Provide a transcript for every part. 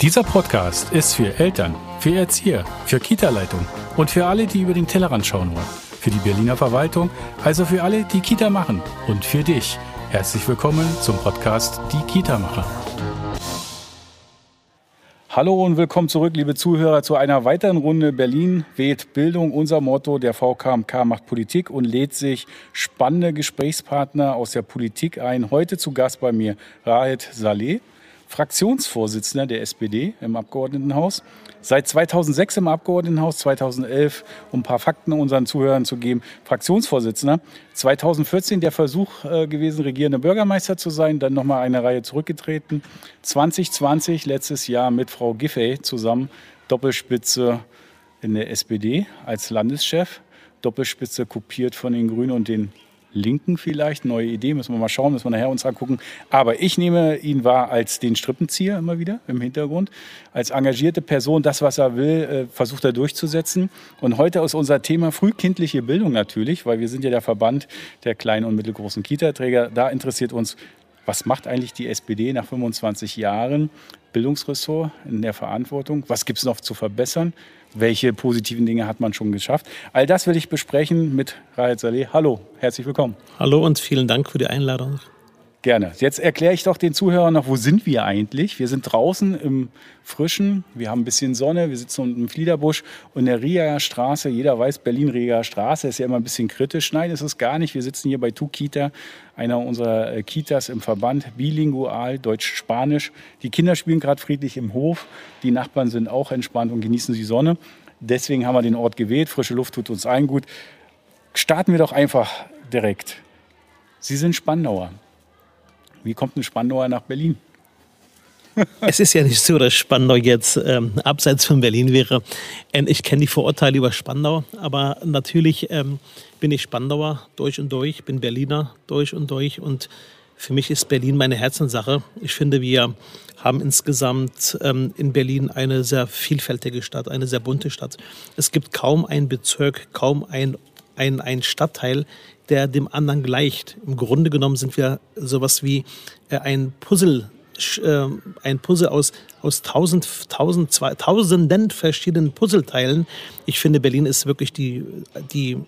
Dieser Podcast ist für Eltern, für Erzieher, für Kita-Leitung und für alle, die über den Tellerrand schauen wollen. Für die Berliner Verwaltung, also für alle, die Kita machen und für dich. Herzlich willkommen zum Podcast Die Kita-Macher. Hallo und willkommen zurück, liebe Zuhörer, zu einer weiteren Runde Berlin weht Bildung. Unser Motto, der VKMK macht Politik und lädt sich spannende Gesprächspartner aus der Politik ein. Heute zu Gast bei mir Rahed Saleh. Fraktionsvorsitzender der SPD im Abgeordnetenhaus. Seit 2006 im Abgeordnetenhaus, 2011, um ein paar Fakten unseren Zuhörern zu geben, Fraktionsvorsitzender. 2014 der Versuch äh, gewesen, regierender Bürgermeister zu sein, dann nochmal eine Reihe zurückgetreten. 2020, letztes Jahr mit Frau Giffey zusammen, Doppelspitze in der SPD als Landeschef. Doppelspitze kopiert von den Grünen und den Linken vielleicht. Neue Idee, müssen wir mal schauen, müssen wir nachher uns angucken. Aber ich nehme ihn wahr als den Strippenzieher immer wieder im Hintergrund. Als engagierte Person, das, was er will, äh, versucht er durchzusetzen. Und heute ist unser Thema frühkindliche Bildung natürlich, weil wir sind ja der Verband der kleinen und mittelgroßen Kita-Träger. Da interessiert uns, was macht eigentlich die SPD nach 25 Jahren Bildungsressort in der Verantwortung? Was gibt es noch zu verbessern? Welche positiven Dinge hat man schon geschafft. All das will ich besprechen mit Raed Saleh. Hallo, herzlich willkommen. Hallo und vielen Dank für die Einladung. Gerne. Jetzt erkläre ich doch den Zuhörern noch, wo sind wir eigentlich? Wir sind draußen im Frischen, wir haben ein bisschen Sonne, wir sitzen im Fliederbusch und der Rieger Straße, jeder weiß, Berlin-Rieger Straße ist ja immer ein bisschen kritisch. Nein, ist es gar nicht. Wir sitzen hier bei Tukita, einer unserer äh, Kitas im Verband, bilingual, Deutsch-Spanisch. Die Kinder spielen gerade friedlich im Hof, die Nachbarn sind auch entspannt und genießen die Sonne. Deswegen haben wir den Ort gewählt. Frische Luft tut uns allen gut. Starten wir doch einfach direkt. Sie sind Spandauer. Wie kommt ein Spandauer nach Berlin? es ist ja nicht so, dass Spandau jetzt ähm, abseits von Berlin wäre. Ähm, ich kenne die Vorurteile über Spandau, aber natürlich ähm, bin ich Spandauer durch und durch, bin Berliner durch und durch und für mich ist Berlin meine Herzenssache. Ich finde, wir haben insgesamt ähm, in Berlin eine sehr vielfältige Stadt, eine sehr bunte Stadt. Es gibt kaum einen Bezirk, kaum ein, ein, ein Stadtteil, der dem anderen gleicht. Im Grunde genommen sind wir sowas wie äh, ein Puzzle, äh, ein Puzzle aus, aus tausend, tausend, zwei, tausenden verschiedenen Puzzleteilen. Ich finde, Berlin ist wirklich die, die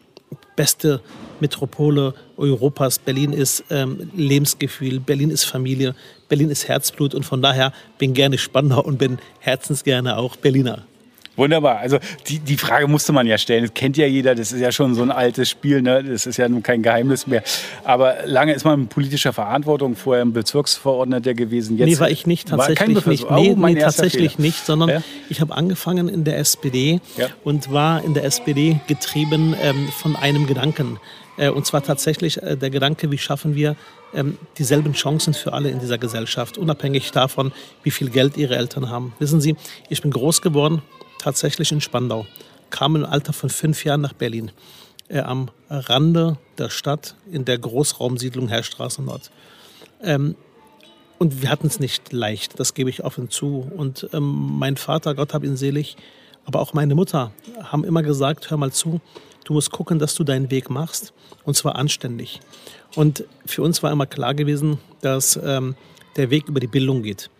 beste Metropole Europas. Berlin ist ähm, Lebensgefühl, Berlin ist Familie, Berlin ist Herzblut und von daher bin gerne Spandau und bin herzensgerne auch Berliner. Wunderbar. Also die, die Frage musste man ja stellen. Das kennt ja jeder. Das ist ja schon so ein altes Spiel. Ne? Das ist ja nun kein Geheimnis mehr. Aber lange ist man in politischer Verantwortung. Vorher ein Bezirksverordneter gewesen. Jetzt nee, war ich nicht. Tatsächlich nicht. Oh, nee, nee tatsächlich Fehler. nicht. Sondern ja? ich habe angefangen in der SPD ja. und war in der SPD getrieben ähm, von einem Gedanken. Äh, und zwar tatsächlich äh, der Gedanke, wie schaffen wir ähm, dieselben Chancen für alle in dieser Gesellschaft, unabhängig davon, wie viel Geld ihre Eltern haben. Wissen Sie, ich bin groß geworden tatsächlich in Spandau, kam im Alter von fünf Jahren nach Berlin, äh, am Rande der Stadt in der Großraumsiedlung Herrstraße Nord. Ähm, und wir hatten es nicht leicht, das gebe ich offen zu. Und ähm, mein Vater, Gott hab ihn selig, aber auch meine Mutter haben immer gesagt, hör mal zu, du musst gucken, dass du deinen Weg machst und zwar anständig. Und für uns war immer klar gewesen, dass ähm, der Weg über die Bildung geht.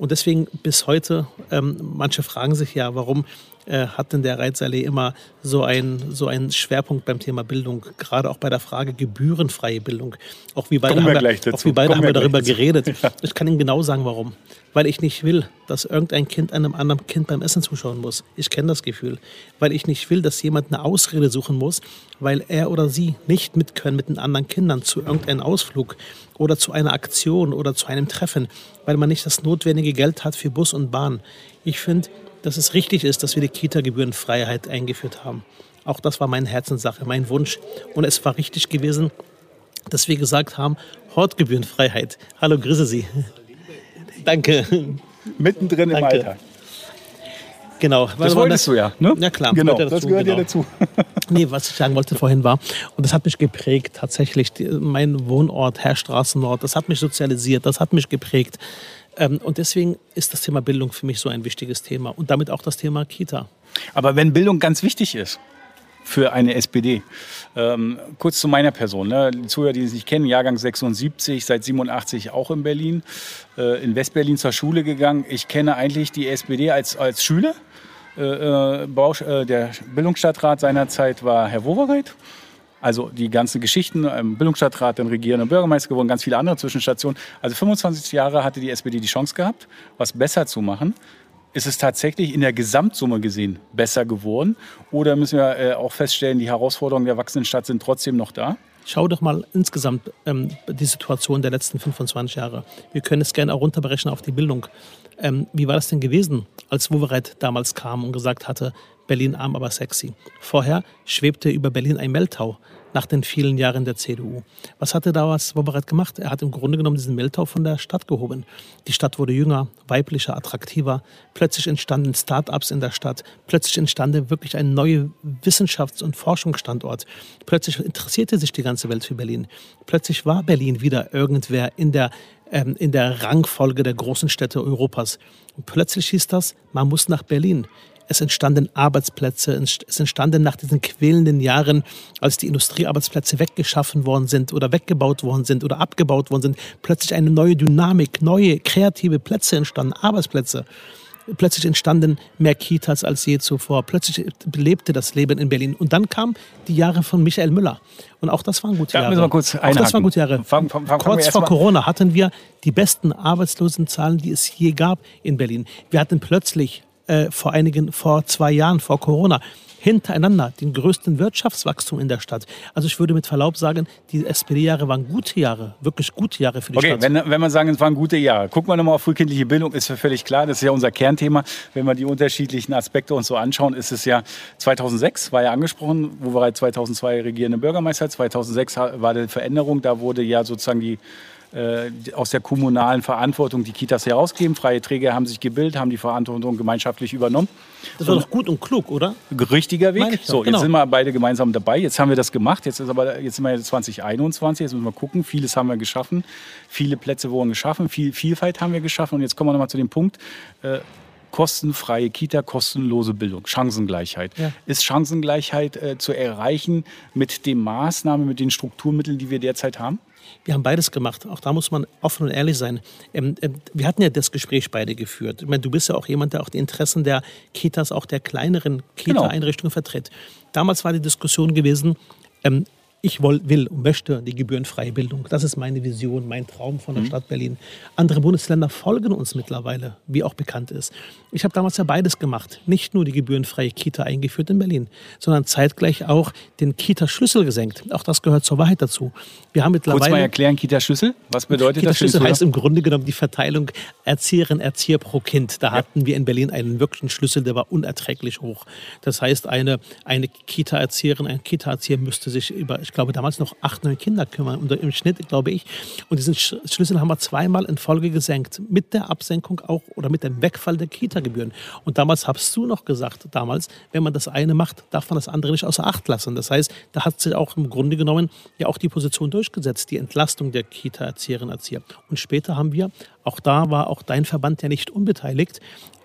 Und deswegen bis heute, ähm, manche fragen sich ja, warum äh, hat denn der Reitsallee immer so, ein, so einen Schwerpunkt beim Thema Bildung, gerade auch bei der Frage gebührenfreie Bildung. Auch wir beide haben, wir, auch wir beide haben wir darüber geredet. Ja. Ich kann Ihnen genau sagen, warum. Weil ich nicht will, dass irgendein Kind einem anderen Kind beim Essen zuschauen muss. Ich kenne das Gefühl. Weil ich nicht will, dass jemand eine Ausrede suchen muss, weil er oder sie nicht mit können mit den anderen Kindern zu irgendeinem Ausflug oder zu einer Aktion oder zu einem Treffen, weil man nicht das notwendige Geld hat für Bus und Bahn. Ich finde, dass es richtig ist, dass wir die Kita-Gebührenfreiheit eingeführt haben. Auch das war meine Herzenssache, mein Wunsch. Und es war richtig gewesen, dass wir gesagt haben, Hortgebührenfreiheit. Hallo, grüße Sie. Danke. Mittendrin Danke. im Alltag. Genau. Das wolltest du ja, ne? Ja, klar. Genau, das gehört genau. ja dazu. nee, was ich sagen wollte vorhin war, und das hat mich geprägt, tatsächlich, mein Wohnort, Herrstraßennord, das hat mich sozialisiert, das hat mich geprägt. Ähm, und deswegen ist das Thema Bildung für mich so ein wichtiges Thema und damit auch das Thema Kita. Aber wenn Bildung ganz wichtig ist, für eine SPD. Ähm, kurz zu meiner Person. Ne? Die Zuhörer, die es nicht kennen, Jahrgang 76, seit 87 auch in Berlin, äh, in Westberlin zur Schule gegangen. Ich kenne eigentlich die SPD als, als Schüler. Äh, äh, äh, der Bildungsstadtrat seinerzeit war Herr Wowereit. Also die ganzen Geschichten, im Bildungsstadtrat, dann regierender Bürgermeister geworden, ganz viele andere Zwischenstationen. Also 25 Jahre hatte die SPD die Chance gehabt, was besser zu machen. Ist es tatsächlich in der Gesamtsumme gesehen besser geworden? Oder müssen wir äh, auch feststellen, die Herausforderungen der wachsenden Stadt sind trotzdem noch da? Schau doch mal insgesamt ähm, die Situation der letzten 25 Jahre. Wir können es gerne auch runterbrechen auf die Bildung. Ähm, wie war das denn gewesen, als Wowereit damals kam und gesagt hatte, Berlin arm, aber sexy? Vorher schwebte über Berlin ein Mehltau nach den vielen Jahren der CDU. Was hatte damals Wowereit gemacht? Er hat im Grunde genommen diesen Mehltau von der Stadt gehoben. Die Stadt wurde jünger, weiblicher, attraktiver. Plötzlich entstanden Start-ups in der Stadt. Plötzlich entstand wirklich ein neuer Wissenschafts- und Forschungsstandort. Plötzlich interessierte sich die ganze Welt für Berlin. Plötzlich war Berlin wieder irgendwer in der ähm, in der Rangfolge der großen Städte Europas. Und plötzlich hieß das, man muss nach Berlin. Es entstanden Arbeitsplätze, es entstanden nach diesen quälenden Jahren, als die Industriearbeitsplätze weggeschaffen worden sind oder weggebaut worden sind oder abgebaut worden sind, plötzlich eine neue Dynamik, neue kreative Plätze entstanden, Arbeitsplätze. Plötzlich entstanden mehr Kitas als je zuvor. Plötzlich belebte das Leben in Berlin. Und dann kamen die Jahre von Michael Müller. Und auch das waren gute ja, Jahre. Müssen wir kurz auch das waren gute Jahre. Fang, fang, fang, Kurz vor Corona hatten wir die besten Arbeitslosenzahlen, die es je gab in Berlin. Wir hatten plötzlich äh, vor einigen, vor zwei Jahren, vor Corona, hintereinander den größten Wirtschaftswachstum in der Stadt. Also ich würde mit Verlaub sagen, die SPD-Jahre waren gute Jahre, wirklich gute Jahre für die okay, Stadt. Wenn, wenn man sagen, es waren gute Jahre. Gucken wir nochmal auf frühkindliche Bildung, ist ja völlig klar, das ist ja unser Kernthema. Wenn wir die unterschiedlichen Aspekte uns so anschauen, ist es ja 2006, war ja angesprochen, wo wir 2002 regierende Bürgermeister, 2006 war die Veränderung, da wurde ja sozusagen die äh, aus der kommunalen Verantwortung die Kitas herausgeben. Freie Träger haben sich gebildet, haben die Verantwortung gemeinschaftlich übernommen. Das war doch gut und klug, oder? Richtiger Weg. So, genau. jetzt sind wir beide gemeinsam dabei. Jetzt haben wir das gemacht. Jetzt ist aber jetzt sind wir 2021. Jetzt müssen wir gucken. Vieles haben wir geschaffen. Viele Plätze wurden geschaffen. Viel Vielfalt haben wir geschaffen. Und jetzt kommen wir nochmal zu dem Punkt. Äh, kostenfreie Kita, kostenlose Bildung, Chancengleichheit. Ja. Ist Chancengleichheit äh, zu erreichen mit den Maßnahmen, mit den Strukturmitteln, die wir derzeit haben? Wir haben beides gemacht. Auch da muss man offen und ehrlich sein. Ähm, äh, wir hatten ja das Gespräch beide geführt. Ich meine, du bist ja auch jemand, der auch die Interessen der Kitas, auch der kleineren Kita-Einrichtungen genau. vertritt. Damals war die Diskussion gewesen, ähm, ich will und möchte die gebührenfreie Bildung. Das ist meine Vision, mein Traum von der mhm. Stadt Berlin. Andere Bundesländer folgen uns mittlerweile, wie auch bekannt ist. Ich habe damals ja beides gemacht. Nicht nur die gebührenfreie Kita eingeführt in Berlin, sondern zeitgleich auch den Kita-Schlüssel gesenkt. Auch das gehört zur Wahrheit dazu. Wir haben mittlerweile. Kurz mal erklären, Kita-Schlüssel? Was bedeutet Kita das? Kita-Schlüssel heißt im Grunde genommen die Verteilung Erzieherin, Erzieher pro Kind. Da ja. hatten wir in Berlin einen wirklichen Schlüssel, der war unerträglich hoch. Das heißt, eine, eine Kita-Erzieherin, ein Kita-Erzieher müsste sich über, ich glaube, damals noch acht, neun Kinder kümmern, im Schnitt, glaube ich. Und diesen Schlüssel haben wir zweimal in Folge gesenkt. Mit der Absenkung auch oder mit dem Wegfall der Kita-Gebühren. Und damals hast du noch gesagt, damals, wenn man das eine macht, darf man das andere nicht außer Acht lassen. Das heißt, da hat sich auch im Grunde genommen ja auch die Position durchgesetzt, die Entlastung der Kita-Erzieherinnen und Erzieher. Und später haben wir, auch da war auch dein Verband ja nicht unbeteiligt,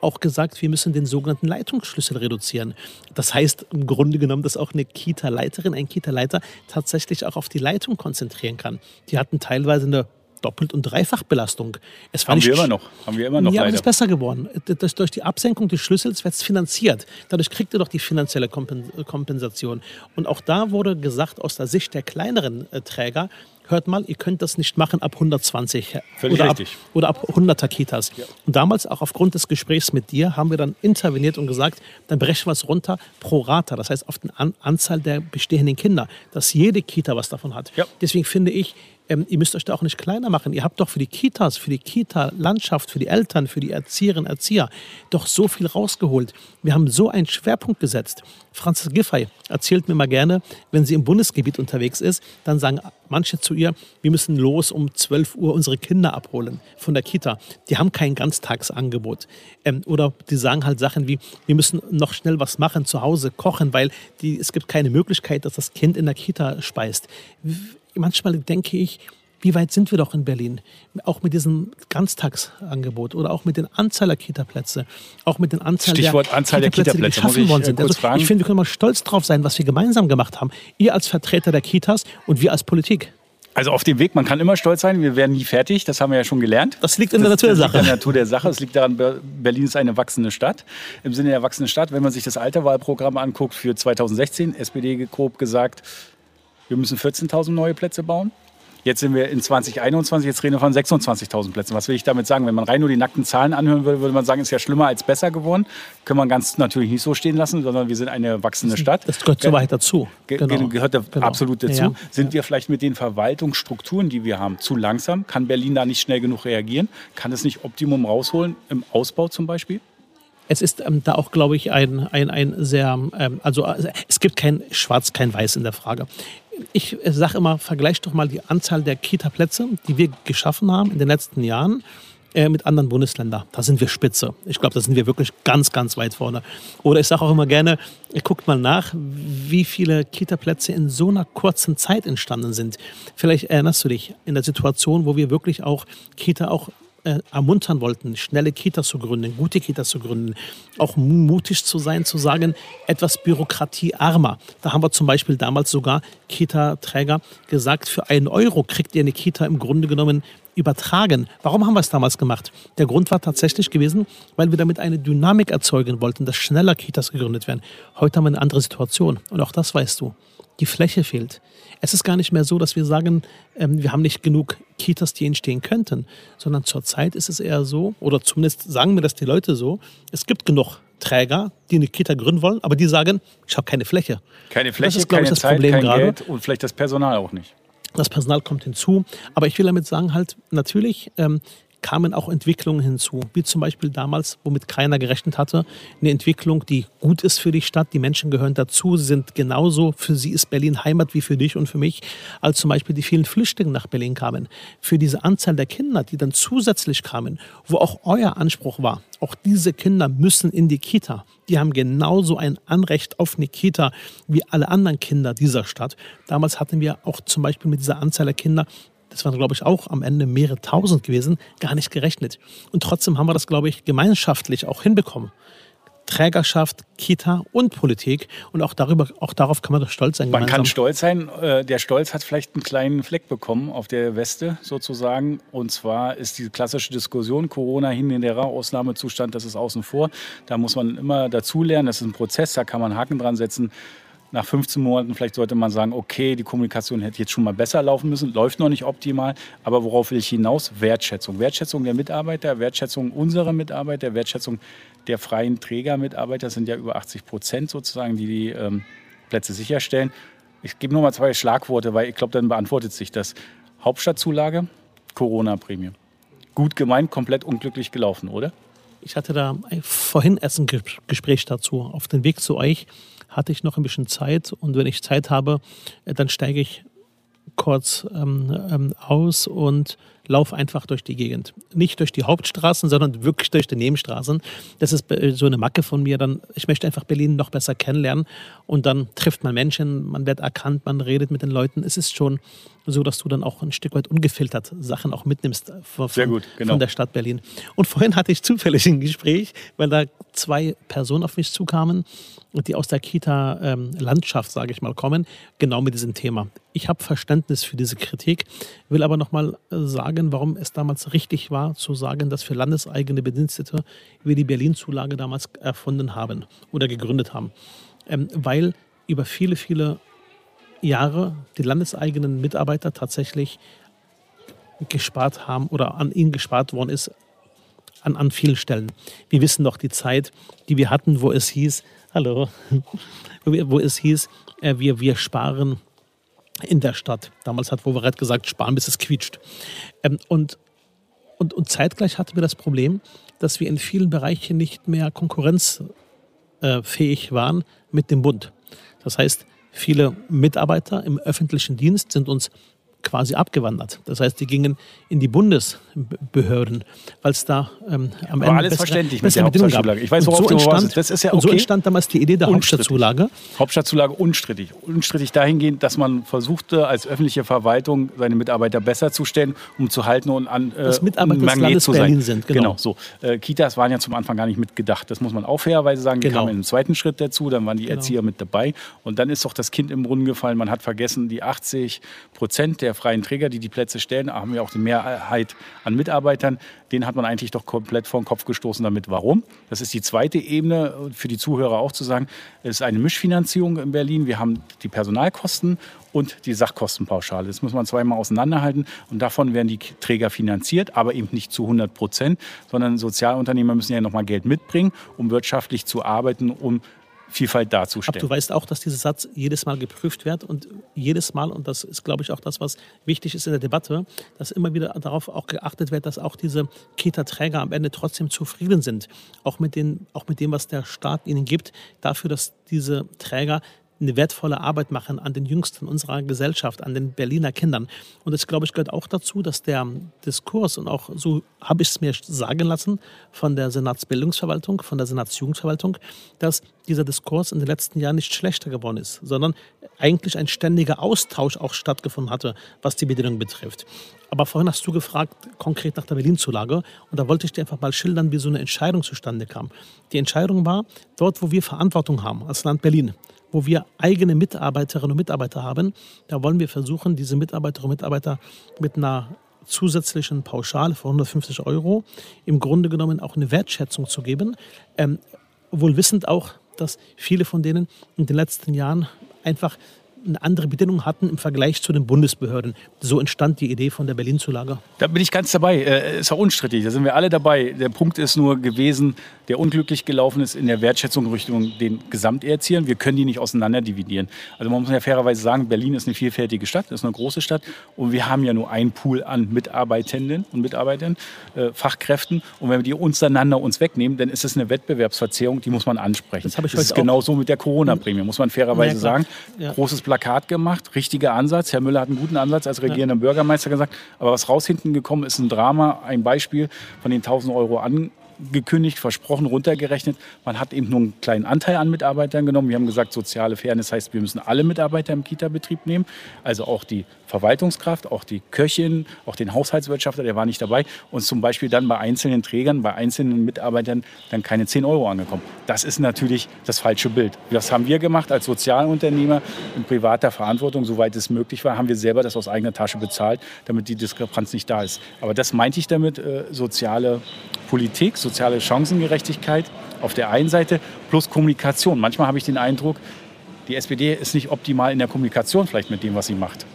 auch gesagt, wir müssen den sogenannten Leitungsschlüssel reduzieren. Das heißt im Grunde genommen, dass auch eine Kita-Leiterin, ein Kita-Leiter tatsächlich auch auf die Leitung konzentrieren kann. Die hatten teilweise eine Doppelt- und Dreifachbelastung. Es war haben wir immer noch. Haben wir immer noch ja, aber es ist besser geworden. Das, durch die Absenkung des Schlüssels wird es finanziert. Dadurch kriegt ihr doch die finanzielle Kompensation. Und auch da wurde gesagt, aus der Sicht der kleineren äh, Träger, hört mal, ihr könnt das nicht machen ab 120 Völlig oder, richtig. Ab, oder ab 100er Kitas. Ja. Und damals, auch aufgrund des Gesprächs mit dir, haben wir dann interveniert und gesagt, dann brechen wir es runter pro Rata, das heißt auf die An Anzahl der bestehenden Kinder, dass jede Kita was davon hat. Ja. Deswegen finde ich, ähm, ihr müsst euch da auch nicht kleiner machen. Ihr habt doch für die Kitas, für die Kita-Landschaft, für die Eltern, für die Erzieherinnen, Erzieher doch so viel rausgeholt. Wir haben so einen Schwerpunkt gesetzt. Franzis Giffey erzählt mir mal gerne, wenn sie im Bundesgebiet unterwegs ist, dann sagen manche zu ihr, wir müssen los um 12 Uhr unsere Kinder abholen von der Kita. Die haben kein Ganztagsangebot. Ähm, oder die sagen halt Sachen wie, wir müssen noch schnell was machen zu Hause, kochen, weil die, es gibt keine Möglichkeit, dass das Kind in der Kita speist manchmal denke ich, Wie weit sind wir doch in Berlin? Auch mit diesem Ganztagsangebot oder auch mit den Anzahl der Kitaplätze, auch mit den Anzahl Stichwort der Anzahl Kita-Plätze, der Kitaplätze, die geschaffen worden sind. Also, ich finde, wir können mal stolz drauf sein, was wir gemeinsam gemacht haben. Ihr als Vertreter der Kitas und wir als Politik. Also auf dem Weg, man kann immer stolz sein, wir werden nie fertig, das haben wir ja schon gelernt. Das liegt in der Natur der Sache. Das liegt in der Natur der Sache. Es liegt daran, Berlin ist eine wachsende Stadt. Im Sinne der wachsenden Stadt, wenn man sich das alte Wahlprogramm anguckt für 2016, SPD grob gesagt, wir müssen 14.000 neue Plätze bauen. Jetzt sind wir in 2021, jetzt reden wir von 26.000 Plätzen. Was will ich damit sagen? Wenn man rein nur die nackten Zahlen anhören würde, würde man sagen, ist ja schlimmer als besser geworden. Können wir ganz natürlich nicht so stehen lassen, sondern wir sind eine wachsende Stadt. Das gehört so weit dazu. Ge genau. Gehört da genau. absolut dazu. Ja. Sind wir vielleicht mit den Verwaltungsstrukturen, die wir haben, zu langsam? Kann Berlin da nicht schnell genug reagieren? Kann es nicht Optimum rausholen im Ausbau zum Beispiel? Es ist ähm, da auch, glaube ich, ein, ein, ein sehr, ähm, also es gibt kein Schwarz, kein Weiß in der Frage ich sage immer, vergleich doch mal die Anzahl der Kita-Plätze, die wir geschaffen haben in den letzten Jahren äh, mit anderen Bundesländern. Da sind wir spitze. Ich glaube, da sind wir wirklich ganz, ganz weit vorne. Oder ich sage auch immer gerne, guckt mal nach, wie viele Kita-Plätze in so einer kurzen Zeit entstanden sind. Vielleicht erinnerst du dich in der Situation, wo wir wirklich auch Kita auch äh, ermuntern wollten, schnelle Kitas zu gründen, gute Kitas zu gründen, auch mutig zu sein, zu sagen, etwas bürokratiearmer. Da haben wir zum Beispiel damals sogar Kita-Träger gesagt, für einen Euro kriegt ihr eine Kita im Grunde genommen übertragen. Warum haben wir es damals gemacht? Der Grund war tatsächlich gewesen, weil wir damit eine Dynamik erzeugen wollten, dass schneller Kitas gegründet werden. Heute haben wir eine andere Situation und auch das weißt du. Die Fläche fehlt. Es ist gar nicht mehr so, dass wir sagen, ähm, wir haben nicht genug Kitas, die entstehen könnten, sondern zurzeit ist es eher so, oder zumindest sagen mir das die Leute so, es gibt genug Träger, die eine Kita gründen wollen, aber die sagen, ich habe keine Fläche. Keine Fläche, das ist, keine ich, das Zeit, Problem kein gerade. Geld und vielleicht das Personal auch nicht. Das Personal kommt hinzu. Aber ich will damit sagen, halt, natürlich, ähm, kamen auch Entwicklungen hinzu, wie zum Beispiel damals, womit keiner gerechnet hatte, eine Entwicklung, die gut ist für die Stadt. Die Menschen gehören dazu, sind genauso, für sie ist Berlin Heimat wie für dich und für mich, als zum Beispiel die vielen Flüchtlinge nach Berlin kamen. Für diese Anzahl der Kinder, die dann zusätzlich kamen, wo auch euer Anspruch war, auch diese Kinder müssen in die Kita. Die haben genauso ein Anrecht auf eine Kita wie alle anderen Kinder dieser Stadt. Damals hatten wir auch zum Beispiel mit dieser Anzahl der Kinder das waren, glaube ich, auch am Ende mehrere tausend gewesen, gar nicht gerechnet. Und trotzdem haben wir das, glaube ich, gemeinschaftlich auch hinbekommen. Trägerschaft, Kita und Politik. Und auch, darüber, auch darauf kann man doch stolz sein. Man gemeinsam. kann stolz sein. Äh, der Stolz hat vielleicht einen kleinen Fleck bekommen auf der Weste sozusagen. Und zwar ist die klassische Diskussion Corona hin in der Ausnahmezustand, das ist außen vor. Da muss man immer dazulernen. Das ist ein Prozess, da kann man Haken dran setzen nach 15 Monaten vielleicht sollte man sagen, okay, die Kommunikation hätte jetzt schon mal besser laufen müssen, läuft noch nicht optimal, aber worauf will ich hinaus? Wertschätzung. Wertschätzung der Mitarbeiter, Wertschätzung unserer Mitarbeiter, Wertschätzung der freien Trägermitarbeiter sind ja über 80 Prozent sozusagen, die die ähm, Plätze sicherstellen. Ich gebe nur mal zwei Schlagworte, weil ich glaube, dann beantwortet sich das. Hauptstadtzulage, Corona-Prämie. Gut gemeint, komplett unglücklich gelaufen, oder? Ich hatte da vorhin erst ein Gespräch dazu auf dem Weg zu euch hatte ich noch ein bisschen Zeit und wenn ich Zeit habe, äh, dann steige ich kurz ähm, ähm, aus und laufe einfach durch die Gegend. Nicht durch die Hauptstraßen, sondern wirklich durch die Nebenstraßen. Das ist äh, so eine Macke von mir. Dann, ich möchte einfach Berlin noch besser kennenlernen und dann trifft man Menschen, man wird erkannt, man redet mit den Leuten. Es ist schon so, dass du dann auch ein Stück weit ungefiltert Sachen auch mitnimmst von, gut, genau. von der Stadt Berlin. Und vorhin hatte ich zufällig ein Gespräch, weil da zwei Personen auf mich zukamen die aus der Kita-Landschaft, ähm, sage ich mal, kommen, genau mit diesem Thema. Ich habe Verständnis für diese Kritik, will aber nochmal äh, sagen, warum es damals richtig war, zu sagen, dass für landeseigene Bedienstete wir die Berlin-Zulage damals erfunden haben oder gegründet haben. Ähm, weil über viele, viele Jahre die landeseigenen Mitarbeiter tatsächlich gespart haben oder an ihnen gespart worden ist an, an vielen Stellen. Wir wissen doch die Zeit, die wir hatten, wo es hieß, hallo, wo es hieß, äh, wir, wir sparen in der Stadt. Damals hat Wowereit gesagt, sparen bis es quietscht. Ähm, und, und, und zeitgleich hatten wir das Problem, dass wir in vielen Bereichen nicht mehr konkurrenzfähig waren mit dem Bund. Das heißt, viele Mitarbeiter im öffentlichen Dienst sind uns quasi abgewandert. Das heißt, die gingen in die Bundesbehörden, weil es da ähm, am Ende alles bessere, verständlich mit der Hauptstadtzulage. Ich weiß, worauf so entstand, Das ist ja okay. Und so entstand damals die Idee der Hauptstadtzulage. Hauptstadtzulage unstrittig. Unstrittig dahingehend, dass man versuchte, als öffentliche Verwaltung seine Mitarbeiter besser zu stellen, um zu halten und an äh, dass Mitarbeiter des Landes Berlin sind. Genau. genau so. Äh, Kitas waren ja zum Anfang gar nicht mitgedacht. Das muss man auch fairerweise sagen. Die genau. kamen im zweiten Schritt dazu. Dann waren die genau. Erzieher mit dabei. Und dann ist doch das Kind im Brunnen gefallen. Man hat vergessen, die 80 Prozent der freien Träger, die die Plätze stellen, haben ja auch die Mehrheit an Mitarbeitern. Den hat man eigentlich doch komplett vor den Kopf gestoßen damit. Warum? Das ist die zweite Ebene, für die Zuhörer auch zu sagen. Es ist eine Mischfinanzierung in Berlin. Wir haben die Personalkosten und die Sachkostenpauschale. Das muss man zweimal auseinanderhalten. Und davon werden die Träger finanziert, aber eben nicht zu 100 Prozent, sondern Sozialunternehmer müssen ja nochmal Geld mitbringen, um wirtschaftlich zu arbeiten, um Vielfalt darzustellen. Aber du weißt auch, dass dieser Satz jedes Mal geprüft wird und jedes Mal, und das ist, glaube ich, auch das, was wichtig ist in der Debatte, dass immer wieder darauf auch geachtet wird, dass auch diese Kita-Träger am Ende trotzdem zufrieden sind. Auch mit, den, auch mit dem, was der Staat ihnen gibt, dafür, dass diese Träger eine wertvolle Arbeit machen an den Jüngsten unserer Gesellschaft, an den Berliner Kindern. Und das, glaube ich, gehört auch dazu, dass der Diskurs, und auch so habe ich es mir sagen lassen von der Senatsbildungsverwaltung, von der Senatsjugendverwaltung, dass dieser Diskurs in den letzten Jahren nicht schlechter geworden ist, sondern eigentlich ein ständiger Austausch auch stattgefunden hatte, was die Bedienung betrifft. Aber vorhin hast du gefragt, konkret nach der Berlin-Zulage. Und da wollte ich dir einfach mal schildern, wie so eine Entscheidung zustande kam. Die Entscheidung war, dort, wo wir Verantwortung haben, als Land Berlin, wo wir eigene Mitarbeiterinnen und Mitarbeiter haben. Da wollen wir versuchen, diese Mitarbeiterinnen und Mitarbeiter mit einer zusätzlichen Pauschale von 150 Euro im Grunde genommen auch eine Wertschätzung zu geben. Ähm, wohl wissend auch, dass viele von denen in den letzten Jahren einfach eine andere Bedingung hatten im Vergleich zu den Bundesbehörden. So entstand die Idee von der Berlin-Zulage. Da bin ich ganz dabei. Äh, ist auch unstrittig. Da sind wir alle dabei. Der Punkt ist nur gewesen, der unglücklich gelaufen ist in der Wertschätzung Richtung den Gesamterziehern. Wir können die nicht auseinander dividieren. Also man muss ja fairerweise sagen, Berlin ist eine vielfältige Stadt, ist eine große Stadt und wir haben ja nur einen Pool an Mitarbeitenden und Mitarbeitern, äh, Fachkräften. Und wenn wir die untereinander uns wegnehmen, dann ist es eine Wettbewerbsverzerrung, die muss man ansprechen. Das, das ist genauso mit der Corona-Prämie, muss man fairerweise ja, sagen. Ja. Großes Plakat gemacht, richtiger Ansatz. Herr Müller hat einen guten Ansatz als regierender ja. Bürgermeister gesagt. Aber was raus hinten gekommen ist, ein Drama, ein Beispiel von den 1000 Euro an gekündigt, versprochen, runtergerechnet. Man hat eben nur einen kleinen Anteil an Mitarbeitern genommen. Wir haben gesagt, soziale Fairness heißt, wir müssen alle Mitarbeiter im Kita-Betrieb nehmen. Also auch die Verwaltungskraft, auch die Köchin, auch den Haushaltswirtschafter, der war nicht dabei. Und zum Beispiel dann bei einzelnen Trägern, bei einzelnen Mitarbeitern dann keine 10 Euro angekommen. Das ist natürlich das falsche Bild. Das haben wir gemacht als Sozialunternehmer in privater Verantwortung. Soweit es möglich war, haben wir selber das aus eigener Tasche bezahlt, damit die Diskrepanz nicht da ist. Aber das meinte ich damit, äh, soziale Politik, soziale Chancengerechtigkeit auf der einen Seite plus Kommunikation. Manchmal habe ich den Eindruck, die SPD ist nicht optimal in der Kommunikation vielleicht mit dem, was sie macht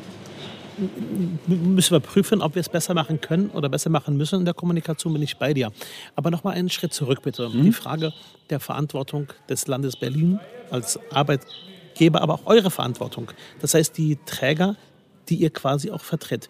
müssen wir prüfen, ob wir es besser machen können oder besser machen müssen in der Kommunikation, bin ich bei dir. Aber noch mal einen Schritt zurück bitte. Mhm. Die Frage der Verantwortung des Landes Berlin als Arbeitgeber, aber auch eure Verantwortung. Das heißt, die Träger, die ihr quasi auch vertritt.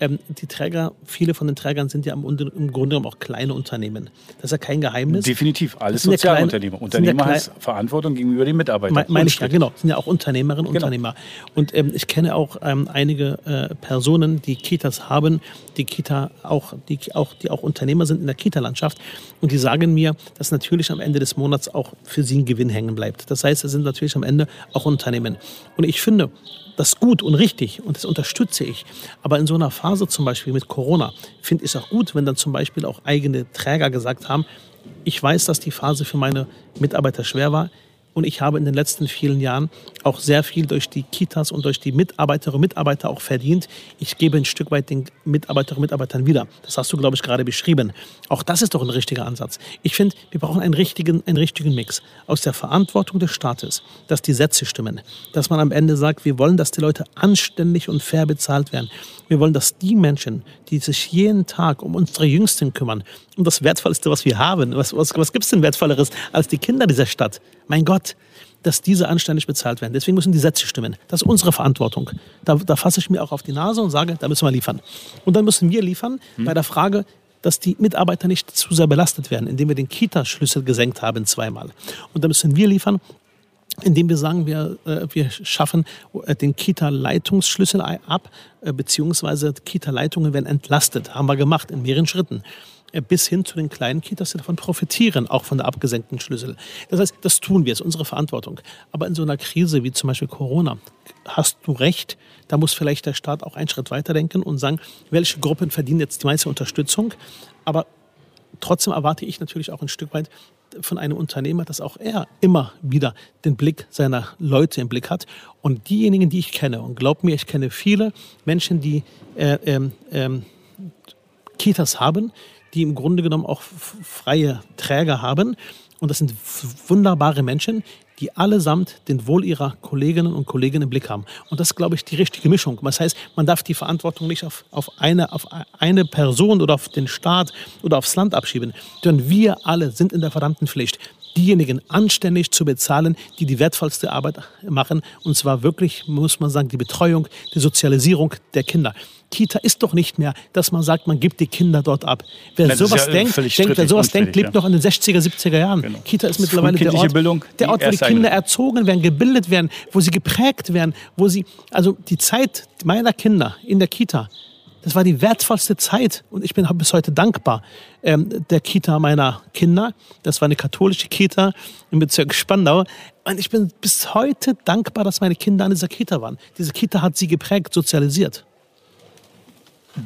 Ähm, die Träger, viele von den Trägern sind ja im, im, Grunde genommen auch kleine Unternehmen. Das ist ja kein Geheimnis. Definitiv, alles Sozialunternehmer. Ja Unternehmer ja heißt Verantwortung gegenüber den Mitarbeitern. Meine ich ja, genau. Sind ja auch Unternehmerinnen und genau. Unternehmer. Und ähm, ich kenne auch ähm, einige äh, Personen, die Kitas haben, die Kita auch, die auch, die auch Unternehmer sind in der Kita-Landschaft. Und die sagen mir, dass natürlich am Ende des Monats auch für sie ein Gewinn hängen bleibt. Das heißt, es sind natürlich am Ende auch Unternehmen. Und ich finde, das ist gut und richtig und das unterstütze ich. Aber in so einer Phase zum Beispiel mit Corona finde ich es auch gut, wenn dann zum Beispiel auch eigene Träger gesagt haben, ich weiß, dass die Phase für meine Mitarbeiter schwer war. Und ich habe in den letzten vielen Jahren auch sehr viel durch die Kitas und durch die Mitarbeiterinnen und Mitarbeiter auch verdient. Ich gebe ein Stück weit den Mitarbeiterinnen und Mitarbeitern wieder. Das hast du, glaube ich, gerade beschrieben. Auch das ist doch ein richtiger Ansatz. Ich finde, wir brauchen einen richtigen, einen richtigen Mix aus der Verantwortung des Staates, dass die Sätze stimmen, dass man am Ende sagt, wir wollen, dass die Leute anständig und fair bezahlt werden. Wir wollen, dass die Menschen, die sich jeden Tag um unsere Jüngsten kümmern, um das Wertvollste, was wir haben, was, was, was gibt es denn Wertvolleres als die Kinder dieser Stadt? Mein Gott, dass diese anständig bezahlt werden. Deswegen müssen die Sätze stimmen. Das ist unsere Verantwortung. Da, da fasse ich mir auch auf die Nase und sage, da müssen wir liefern. Und dann müssen wir liefern hm. bei der Frage, dass die Mitarbeiter nicht zu sehr belastet werden, indem wir den Kita-Schlüssel gesenkt haben zweimal. Und dann müssen wir liefern, indem wir sagen, wir, äh, wir schaffen äh, den Kita-Leitungsschlüssel ab, äh, beziehungsweise Kita-Leitungen werden entlastet. Haben wir gemacht in mehreren Schritten. Bis hin zu den kleinen Kitas, die davon profitieren, auch von der abgesenkten Schlüssel. Das heißt, das tun wir, ist unsere Verantwortung. Aber in so einer Krise wie zum Beispiel Corona, hast du recht, da muss vielleicht der Staat auch einen Schritt weiterdenken und sagen, welche Gruppen verdienen jetzt die meiste Unterstützung. Aber trotzdem erwarte ich natürlich auch ein Stück weit, von einem Unternehmer, dass auch er immer wieder den Blick seiner Leute im Blick hat. Und diejenigen, die ich kenne, und glaub mir, ich kenne viele Menschen, die äh, ähm, ähm, Kitas haben, die im Grunde genommen auch freie Träger haben. Und das sind wunderbare Menschen, die allesamt den Wohl ihrer Kolleginnen und Kollegen im Blick haben. Und das ist, glaube ich, die richtige Mischung. Das heißt, man darf die Verantwortung nicht auf, auf, eine, auf eine Person oder auf den Staat oder aufs Land abschieben, sondern wir alle sind in der verdammten Pflicht diejenigen anständig zu bezahlen, die die wertvollste Arbeit machen. Und zwar wirklich, muss man sagen, die Betreuung, die Sozialisierung der Kinder. Kita ist doch nicht mehr, dass man sagt, man gibt die Kinder dort ab. Wer Nein, sowas ja denkt, denkt, wer sowas denkt, lebt ja. noch in den 60er, 70er Jahren. Genau. Kita ist mittlerweile der Ort, Bildung, der Ort, wo die Kinder erzogen werden, gebildet werden, wo sie geprägt werden, wo sie, also die Zeit meiner Kinder in der Kita, das war die wertvollste Zeit und ich bin bis heute dankbar ähm, der Kita meiner Kinder. Das war eine katholische Kita im Bezirk Spandau. Und ich bin bis heute dankbar, dass meine Kinder an dieser Kita waren. Diese Kita hat sie geprägt, sozialisiert.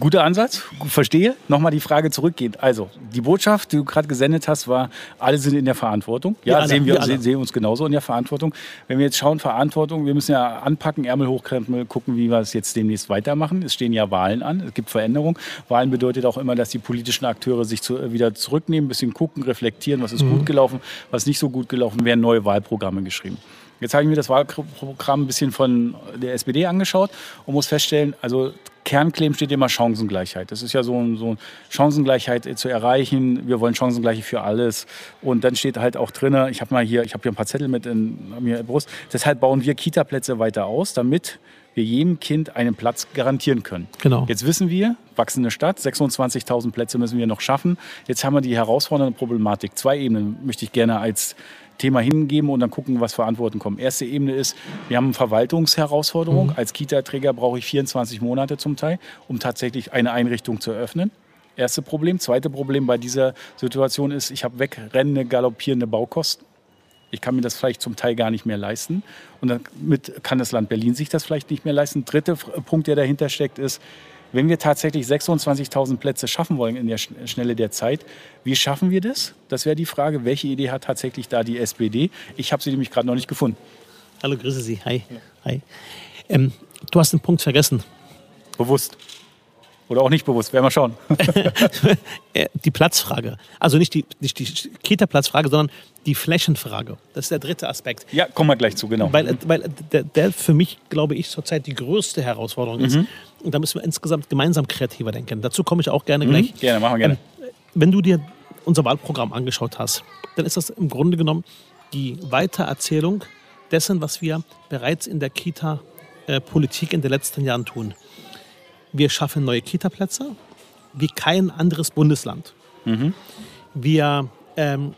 Guter Ansatz, verstehe. Nochmal die Frage zurückgehend. Also, die Botschaft, die du gerade gesendet hast, war, alle sind in der Verantwortung. Ja, wir sehen wir, wir sehen uns genauso in der Verantwortung. Wenn wir jetzt schauen, Verantwortung, wir müssen ja anpacken, Ärmel hochkrempeln, gucken, wie wir es jetzt demnächst weitermachen. Es stehen ja Wahlen an, es gibt Veränderungen. Wahlen bedeutet auch immer, dass die politischen Akteure sich zu, wieder zurücknehmen, ein bisschen gucken, reflektieren, was ist mhm. gut gelaufen, was nicht so gut gelaufen, werden neue Wahlprogramme geschrieben. Jetzt habe ich mir das Wahlprogramm ein bisschen von der SPD angeschaut und muss feststellen, also Kernclaim steht immer Chancengleichheit. Das ist ja so, so Chancengleichheit zu erreichen. Wir wollen Chancengleichheit für alles. Und dann steht halt auch drin, ich habe mal hier, ich habe hier ein paar Zettel mit in, mir Brust. Deshalb bauen wir Kita-Plätze weiter aus, damit wir jedem Kind einen Platz garantieren können. Genau. Jetzt wissen wir, wachsende Stadt, 26.000 Plätze müssen wir noch schaffen. Jetzt haben wir die herausfordernde Problematik. Zwei Ebenen möchte ich gerne als Thema hingeben und dann gucken, was für Antworten kommen. Erste Ebene ist, wir haben eine Verwaltungsherausforderung. Mhm. Als Kita-Träger brauche ich 24 Monate zum Teil, um tatsächlich eine Einrichtung zu eröffnen. Erste Problem. Zweite Problem bei dieser Situation ist, ich habe wegrennende, galoppierende Baukosten. Ich kann mir das vielleicht zum Teil gar nicht mehr leisten. Und damit kann das Land Berlin sich das vielleicht nicht mehr leisten. Dritter Punkt, der dahinter steckt, ist, wenn wir tatsächlich 26.000 Plätze schaffen wollen in der Schnelle der Zeit, wie schaffen wir das? Das wäre die Frage. Welche Idee hat tatsächlich da die SPD? Ich habe sie nämlich gerade noch nicht gefunden. Hallo, grüße Sie. Hi. Hi. Ähm, du hast einen Punkt vergessen. Bewusst. Oder auch nicht bewusst, werden wir schauen. Äh, die Platzfrage. Also nicht die, nicht die Kita-Platzfrage, sondern die Flächenfrage. Das ist der dritte Aspekt. Ja, kommen wir gleich zu, genau. Weil, weil der, der für mich, glaube ich, zurzeit die größte Herausforderung ist. Mhm. Und da müssen wir insgesamt gemeinsam kreativer denken. Dazu komme ich auch gerne mhm. gleich. Gerne, machen wir gerne. Ähm, wenn du dir unser Wahlprogramm angeschaut hast, dann ist das im Grunde genommen die Weitererzählung dessen, was wir bereits in der Kita-Politik in den letzten Jahren tun. Wir schaffen neue Kita-Plätze wie kein anderes Bundesland. Mhm. Wir ähm,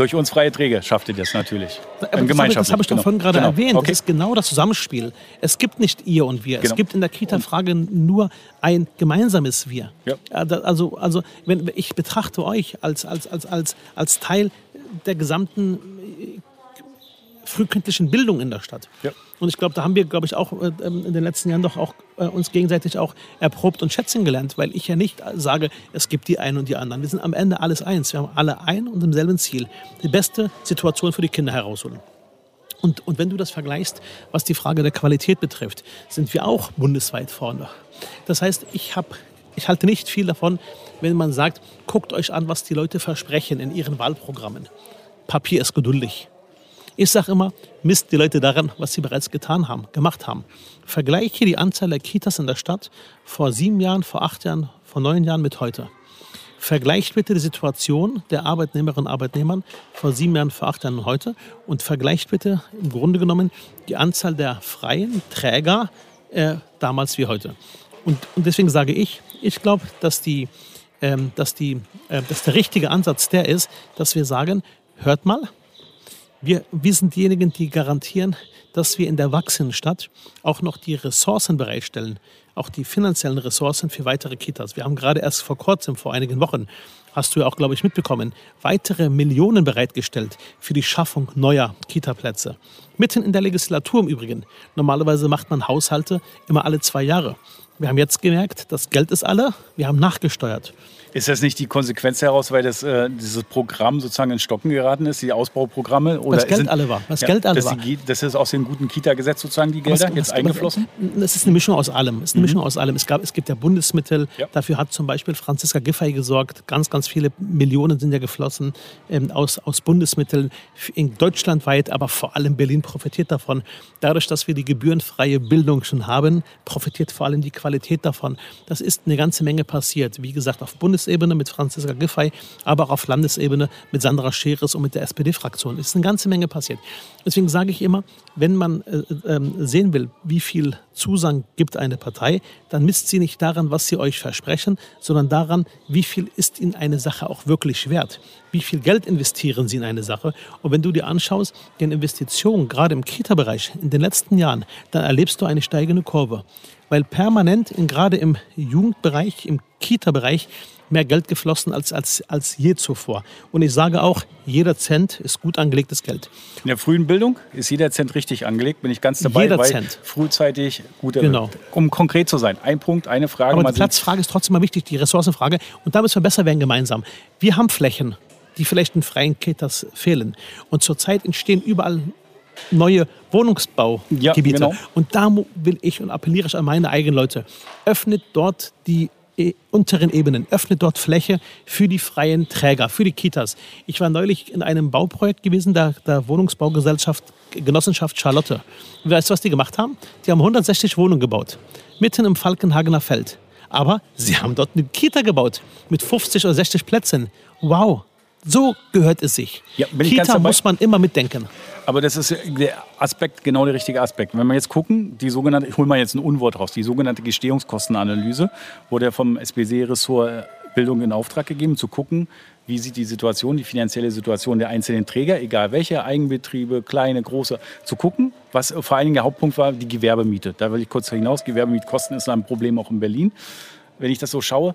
durch uns freie Träger schafft ihr das natürlich. Aber das habe, das habe ich doch genau. vorhin gerade genau. erwähnt. Okay. Das ist genau das Zusammenspiel. Es gibt nicht ihr und wir. Genau. Es gibt in der Kita-Frage nur ein gemeinsames Wir. Ja. Also, also wenn, ich betrachte euch als, als, als, als, als Teil der gesamten frühkindlichen Bildung in der Stadt. Ja. Und ich glaube, da haben wir, glaube ich, auch äh, ähm, in den letzten Jahren doch auch äh, uns gegenseitig auch erprobt und schätzen gelernt, weil ich ja nicht sage, es gibt die einen und die anderen. Wir sind am Ende alles eins. Wir haben alle ein und im selben Ziel. Die beste Situation für die Kinder herausholen. Und, und wenn du das vergleichst, was die Frage der Qualität betrifft, sind wir auch bundesweit vorne. Das heißt, ich, hab, ich halte nicht viel davon, wenn man sagt, guckt euch an, was die Leute versprechen in ihren Wahlprogrammen. Papier ist geduldig. Ich sage immer, misst die Leute daran, was sie bereits getan haben, gemacht haben. Vergleiche die Anzahl der Kitas in der Stadt vor sieben Jahren, vor acht Jahren, vor neun Jahren mit heute. Vergleicht bitte die Situation der Arbeitnehmerinnen und Arbeitnehmer vor sieben Jahren, vor acht Jahren und heute und vergleicht bitte im Grunde genommen die Anzahl der freien Träger äh, damals wie heute. Und, und, deswegen sage ich, ich glaube, dass, ähm, dass, äh, dass der richtige Ansatz der ist, dass wir sagen, hört mal, Wir, wir sind diejenigen, die garantieren, dass wir in der wachsenden Stadt auch noch die Ressourcen bereitstellen, auch die finanziellen Ressourcen für weitere Kitas. Wir haben gerade erst vor kurzem, vor einigen Wochen, hast du ja auch, glaube ich, mitbekommen, weitere Millionen bereitgestellt für die Schaffung neuer Kita-Plätze. Mitten in der Legislatur im Übrigen. Normalerweise macht man Haushalte immer alle zwei Jahre. Wir haben jetzt gemerkt, das Geld ist alle, wir haben nachgesteuert. Ist das nicht die Konsequenz heraus, weil das, äh, dieses Programm sozusagen in Stocken geraten ist, die Ausbauprogramme? Oder was Geld sind, alle war. Was ja, Geld alle war. Die, das ist aus dem guten Kita-Gesetz sozusagen die Gelder was, jetzt was, eingeflossen? Es ist eine Mischung aus allem. Es ist eine mhm. Mischung aus allem. Es, gab, es gibt ja Bundesmittel. Ja. Dafür hat zum Beispiel Franziska Giffey gesorgt. Ganz, ganz viele Millionen sind ja geflossen ähm, aus, aus Bundesmitteln in deutschlandweit, aber vor allem Berlin profitiert davon. Dadurch, dass wir die gebührenfreie Bildung schon haben, profitiert vor allem die Qualität davon. Das ist eine ganze Menge passiert. Wie gesagt, auf Bundes Bundesebene mit Franziska Giffey, aber auch auf Landesebene mit Sandra Scheres und mit der SPD-Fraktion. Es ist eine ganze Menge passiert. Deswegen sage ich immer, wenn man äh, äh, sehen will, wie viel Zusang gibt eine Partei, dann misst sie nicht daran, was sie euch versprechen, sondern daran, wie viel ist in eine Sache auch wirklich wert. Wie viel Geld investieren sie in eine Sache? Und wenn du dir anschaust, die Investitionen, gerade im Kita-Bereich in den letzten Jahren, dann erlebst du eine steigende Kurve. Weil permanent, gerade im Jugendbereich, im Kita-Bereich, mehr Geld geflossen als, als, als je zuvor. Und ich sage auch, jeder Cent ist gut angelegtes Geld. In der frühen Bildung ist jeder Cent richtig angelegt, bin ich ganz dabei, jeder Cent. frühzeitig gut genau. Um konkret zu sein, ein Punkt, eine Frage. Aber die Platzfrage ist trotzdem mal wichtig, die Ressourcenfrage. Und da müssen wir besser werden gemeinsam. Wir haben Flächen, die vielleicht in freien Kitas fehlen. Und zurzeit entstehen überall neue Wohnungsbaugebiete. Ja, genau. Und da will ich und appelliere ich an meine eigenen Leute, öffnet dort die E, unteren Ebenen, öffnet dort Fläche für die freien Träger, für die Kitas. Ich war neulich in einem Bauprojekt gewesen, der, der Wohnungsbaugesellschaft Genossenschaft Charlotte. Weißt du, was die gemacht haben? Die haben 160 Wohnungen gebaut, mitten im Falkenhagener Feld. Aber sie haben dort eine Kita gebaut mit 50 oder 60 Plätzen. Wow, so gehört es sich. Ja, Kita muss man immer mitdenken. Aber das ist der Aspekt, genau der richtige Aspekt. Wenn wir jetzt gucken, die sogenannte, ich hole mal jetzt ein Unwort raus, die sogenannte Gestehungskostenanalyse wurde vom SPC-Ressort Bildung in Auftrag gegeben, zu gucken, wie sieht die Situation, die finanzielle Situation der einzelnen Träger, egal welche, Eigenbetriebe, kleine, große, zu gucken. Was vor allen Dingen der Hauptpunkt war, die Gewerbemiete. Da will ich kurz hinaus. Gewerbemietkosten ist ein Problem auch in Berlin. Wenn ich das so schaue,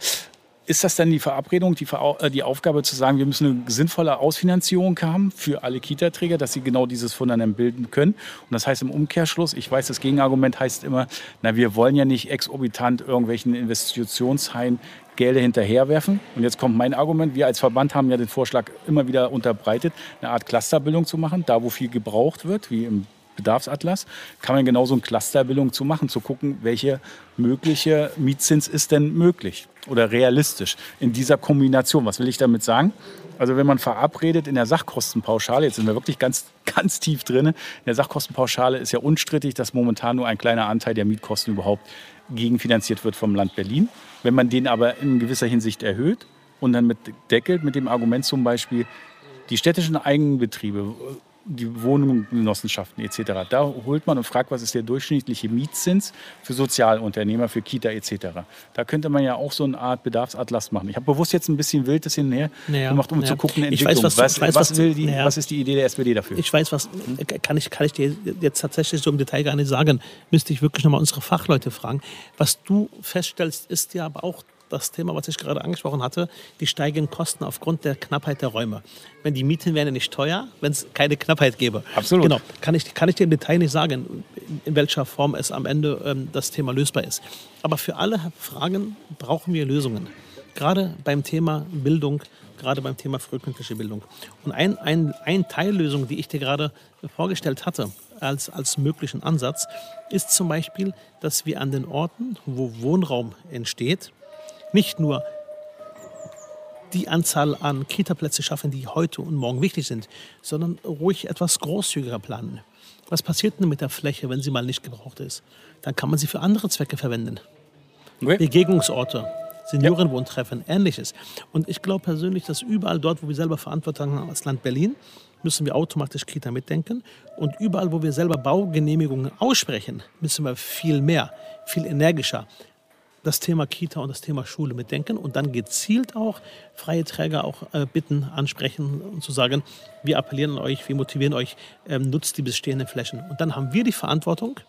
ist das dann die Verabredung, die, äh, die, Aufgabe zu sagen, wir müssen eine sinnvolle Ausfinanzierung haben für alle Kita-Träger, dass sie genau dieses Fundament bilden können? Und das heißt im Umkehrschluss, ich weiß, das Gegenargument heißt immer, na, wir wollen ja nicht exorbitant irgendwelchen Investitionshain Gelder hinterherwerfen. Und jetzt kommt mein Argument. Wir als Verband haben ja den Vorschlag immer wieder unterbreitet, eine Art Clusterbildung zu machen, da wo viel gebraucht wird, wie im Bedarfsatlas, kann man genauso eine Clusterbildung zu machen, zu gucken, welche mögliche Mietzins ist denn möglich oder realistisch in dieser Kombination. Was will ich damit sagen? Also wenn man verabredet in der Sachkostenpauschale, jetzt sind wir wirklich ganz, ganz tief drin, in der Sachkostenpauschale ist ja unstrittig, dass momentan nur ein kleiner Anteil der Mietkosten überhaupt gegenfinanziert wird vom Land Berlin. Wenn man den aber in gewisser Hinsicht erhöht und dann mit deckelt, mit dem Argument zum Beispiel, die städtischen Eigenbetriebe die Wohnungsgenossenschaften etc. Da holt man und fragt, was ist der durchschnittliche Mietzins für Sozialunternehmer, für Kita etc. Da könnte man ja auch so eine Art Bedarfsatlas machen. Ich habe bewusst jetzt ein bisschen wild das hinher naja, gemacht, um naja. zu gucken, Entwicklung. Ich weiß, was, was, was, will die, naja. was ist die Idee der SPD dafür? Ich weiß, was kann ich, kann ich dir jetzt tatsächlich so im Detail gar nicht sagen. Müsste ich wirklich nochmal unsere Fachleute fragen. Was du feststellst, ist ja aber auch das Thema, was ich gerade angesprochen hatte, die steigenden Kosten aufgrund der Knappheit der Räume. Wenn die Mieten wären nicht teuer, wenn es keine Knappheit gäbe. Absolut. Genau. Kann ich, kann ich dir im Detail nicht sagen, in welcher Form es am Ende ähm, das Thema lösbar ist. Aber für alle Fragen brauchen wir Lösungen. Gerade beim Thema Bildung, gerade beim Thema frühkindliche Bildung. Und ein, ein, ein Teillösung, die ich dir gerade vorgestellt hatte, als, als möglichen Ansatz, ist zum Beispiel, dass wir an den Orten, wo Wohnraum entsteht, nicht nur die Anzahl an Kita-Plätze schaffen, die heute und morgen wichtig sind, sondern ruhig etwas großzügiger planen. Was passiert denn mit der Fläche, wenn sie mal nicht gebraucht ist? Dann kann man sie für andere Zwecke verwenden. Okay. Begegnungsorte, Seniorenwohntreffen, ja. ähnliches. Und ich glaube persönlich, dass überall dort, wo wir selber Verantwortung haben als Land Berlin, müssen wir automatisch Kita mitdenken. Und überall, wo wir selber Baugenehmigungen aussprechen, müssen wir viel mehr, viel energischer, das Thema Kita und das Thema Schule mitdenken und dann gezielt auch freie Träger auch äh, bitten, ansprechen und zu sagen, wir appellieren an euch, wir motivieren euch, ähm, nutzt die bestehenden Flächen. Und dann haben wir die Verantwortung,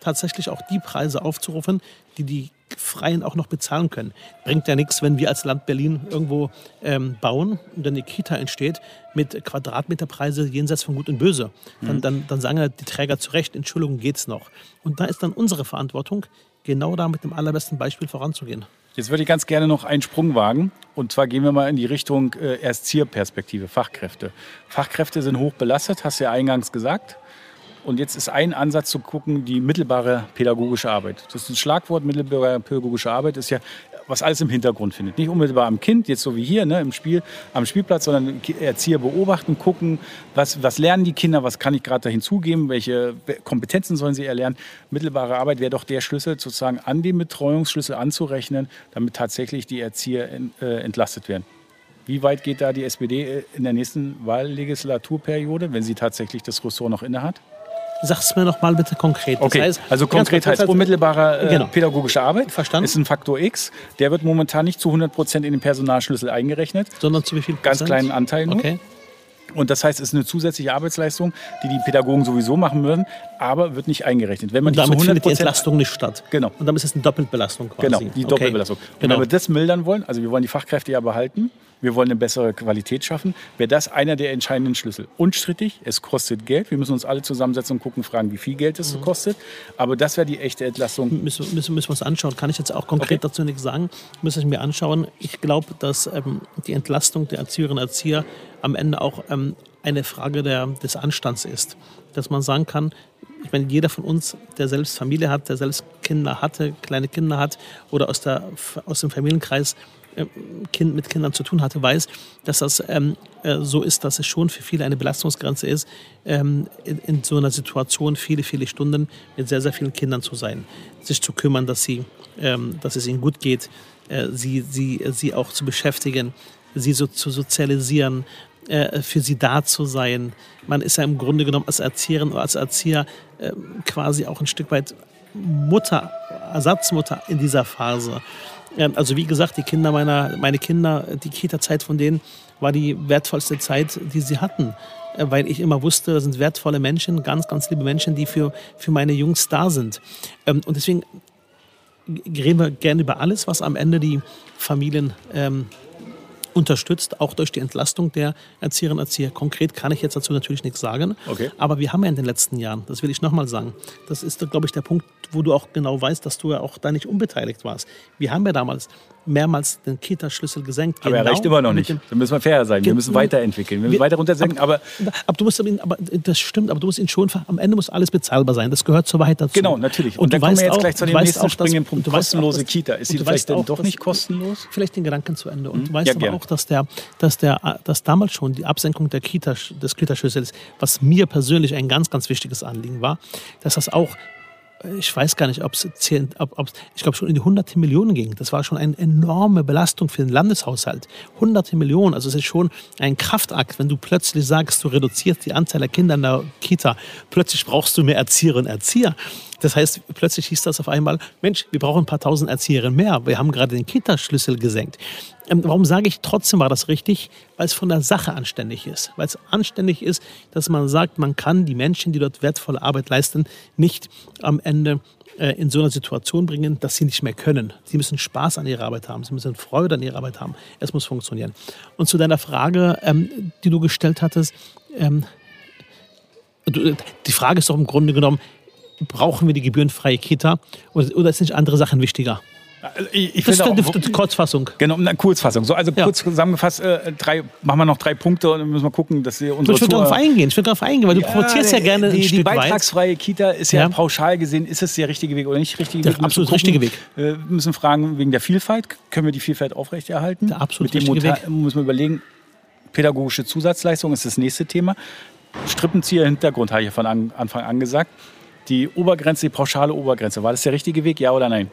tatsächlich auch die Preise aufzurufen, die die Freien auch noch bezahlen können. Bringt ja nichts, wenn wir als Land Berlin irgendwo ähm, bauen und dann eine Kita entsteht mit Quadratmeterpreise jenseits von Gut und Böse. Dann, mhm. dann, dann sagen ja die Träger zu Recht, Entschuldigung, geht's noch. Und da ist dann unsere Verantwortung, genau da mit dem allerbesten Beispiel voranzugehen. Jetzt würde ich ganz gerne noch einen Sprung wagen. Und zwar gehen wir mal in die Richtung äh, Erzieherperspektive, Fachkräfte. Fachkräfte sind hoch belastet, hast du ja eingangs gesagt. Und jetzt ist ein Ansatz zu gucken, die mittelbare pädagogische Arbeit. Das ist ein Schlagwort, mittelbare pädagogische Arbeit ist ja, was alles im Hintergrund findet. Nicht unmittelbar am Kind, jetzt so wie hier ne, im Spiel, am Spielplatz, sondern Erzieher beobachten, gucken, was, was lernen die Kinder, was kann ich gerade da hinzugeben, welche Kompetenzen sollen sie erlernen. Mittelbare Arbeit wäre doch der Schlüssel, sozusagen an den Betreuungsschlüssel anzurechnen, damit tatsächlich die Erzieher äh, entlastet werden. Wie weit geht da die SPD in der nächsten Wahllegislaturperiode, wenn sie tatsächlich das Ressort noch innehat? Sag es mir noch mal bitte konkret. Das okay, heißt, also konkret heißt unmittelbare äh, genau. pädagogische Arbeit. Verstanden. Ist ein Faktor X. Der wird momentan nicht zu 100 Prozent in den Personalschlüssel eingerechnet. Sondern zu wie viel Prozent? Ganz kleinen Anteil nur. Okay. Und das heißt, es ist eine zusätzliche Arbeitsleistung, die die Pädagogen sowieso machen würden, aber wird nicht eingerechnet. Wenn man und damit die findet die Entlastung nicht statt. Genau. Und damit ist es eine Doppelbelastung quasi. Genau, die Doppelbelastung. Okay. Und genau. wenn wir das mildern wollen, also wir wollen die Fachkräfte ja behalten, wir wollen eine bessere Qualität schaffen, wäre das einer der entscheidenden Schlüssel. Unstrittig, es kostet Geld. Wir müssen uns alle zusammensetzen und gucken, fragen, wie viel Geld es mhm. kostet. Aber das wäre die echte Entlastung. Müssen, müssen, müssen wir uns anschauen. Kann ich jetzt auch konkret okay. dazu nichts sagen. Müssen ich mir anschauen. Ich glaube, dass ähm, die Entlastung der Erzieherinnen und Erzieher am Ende auch ähm, eine Frage der, des Anstands ist. Dass man sagen kann, ich meine, jeder von uns, der selbst Familie hat, der selbst Kinder hatte, kleine Kinder hat oder aus, der, aus dem Familienkreis kind mit Kindern zu tun hatte, weiß, dass das ähm, äh, so ist, dass es schon für viele eine Belastungsgrenze ist, ähm, in, in, so einer Situation viele, viele Stunden mit sehr, sehr vielen Kindern zu sein, sich zu kümmern, dass, sie, ähm, dass es ihnen gut geht, äh, sie, sie, sie auch zu beschäftigen, sie so zu sozialisieren, äh, für sie da zu sein. Man ist ja im Grunde genommen als Erzieherin oder als Erzieher äh, quasi auch ein Stück weit Mutter, Ersatzmutter in dieser Phase. Also wie gesagt, die Kinder meiner, meine Kinder, die Kita-Zeit von denen war die wertvollste Zeit, die sie hatten. Äh, weil ich immer wusste, das sind wertvolle Menschen, ganz, ganz liebe Menschen, die für, für meine Jungs da sind. Ähm, und deswegen reden wir gerne über alles, was am Ende die Familien ähm, unterstützt, auch durch die Entlastung der Erzieherinnen und Erzieher. Konkret kann ich jetzt dazu natürlich nichts sagen. Okay. Aber wir haben ja in den letzten Jahren, das will ich nochmal sagen, das ist, glaube ich, der Punkt, wo du auch genau weißt, dass du ja auch da nicht unbeteiligt warst. Wir haben ja damals mehrmals den Kita-Schlüssel gesenkt. Aber genau er reicht immer noch nicht. Da müssen wir fair sein. Wir müssen weiterentwickeln. Wir müssen wir, weiter runtersenken. Aber, aber, aber, du musst ihn, aber das stimmt, aber du musst ihn schon, am Ende muss alles bezahlbar sein. Das gehört zur Wahrheit dazu. Genau, natürlich. Und, und dann kommen wir jetzt auch, gleich zu dem nächsten auch, springenden Punkt. Kostenlose auch, Kita. Ist sie vielleicht dann doch nicht kostenlos? Vielleicht den Gedanken zu Ende. Und hm? du weißt ja, aber gern. auch, dass, der, dass, der, dass damals schon die Absenkung der Kita, des Kita-Schlüssels, was mir persönlich ein ganz, ganz wichtiges Anliegen war, dass das auch ich weiß gar nicht, ob es, ob, ob, ich glaube schon in die hunderte Millionen ging. Das war schon eine enorme Belastung für den Landeshaushalt. Hunderte Millionen, also es ist schon ein Kraftakt, wenn du plötzlich sagst, du reduzierst die Anzahl der Kinder in der Kita, plötzlich brauchst du mehr Erzieherinnen und Erzieher. Das heißt, plötzlich hieß das auf einmal, Mensch, wir brauchen ein paar tausend Erzieherinnen mehr. Wir haben gerade den Kita-Schlüssel gesenkt. Ähm, warum sage ich, trotzdem war das richtig? Weil es von der Sache anständig ist. Weil es anständig ist, dass man sagt, man kann die Menschen, die dort wertvolle Arbeit leisten, nicht am Ende äh, in so einer Situation bringen, dass sie nicht mehr können. Sie müssen Spaß an ihrer Arbeit haben, sie müssen Freude an ihrer Arbeit haben. Es muss funktionieren. Und zu deiner Frage, ähm, die du gestellt hattest, ähm, die Frage ist doch im Grunde genommen, brauchen wir die gebührenfreie Kita oder, oder sind andere Sachen wichtiger? Also ich, ich das ist eine, eine Kurzfassung. Genau, eine Kurzfassung. So, also kurz zusammengefasst, äh, drei, machen wir noch drei Punkte und dann müssen wir gucken, dass wir unsere Ich will darauf eingehen, ich will darauf eingehen, weil du ja, provozierst ja gerne die, ein Stück Die beitragsfreie weit. Kita ist ja, ja, pauschal gesehen, ist es der richtige Weg oder nicht richtige der Weg? absolut richtige Weg. Wir müssen fragen, wegen der Vielfalt, können wir die Vielfalt aufrechterhalten? Der absolut Mit dem richtige Weg. müssen wir überlegen, pädagogische Zusatzleistung ist das nächste Thema. Strippenzieher Hintergrund habe ich ja von Anfang an gesagt die Obergrenze, die pauschale Obergrenze, war das der richtige Weg, ja oder nein?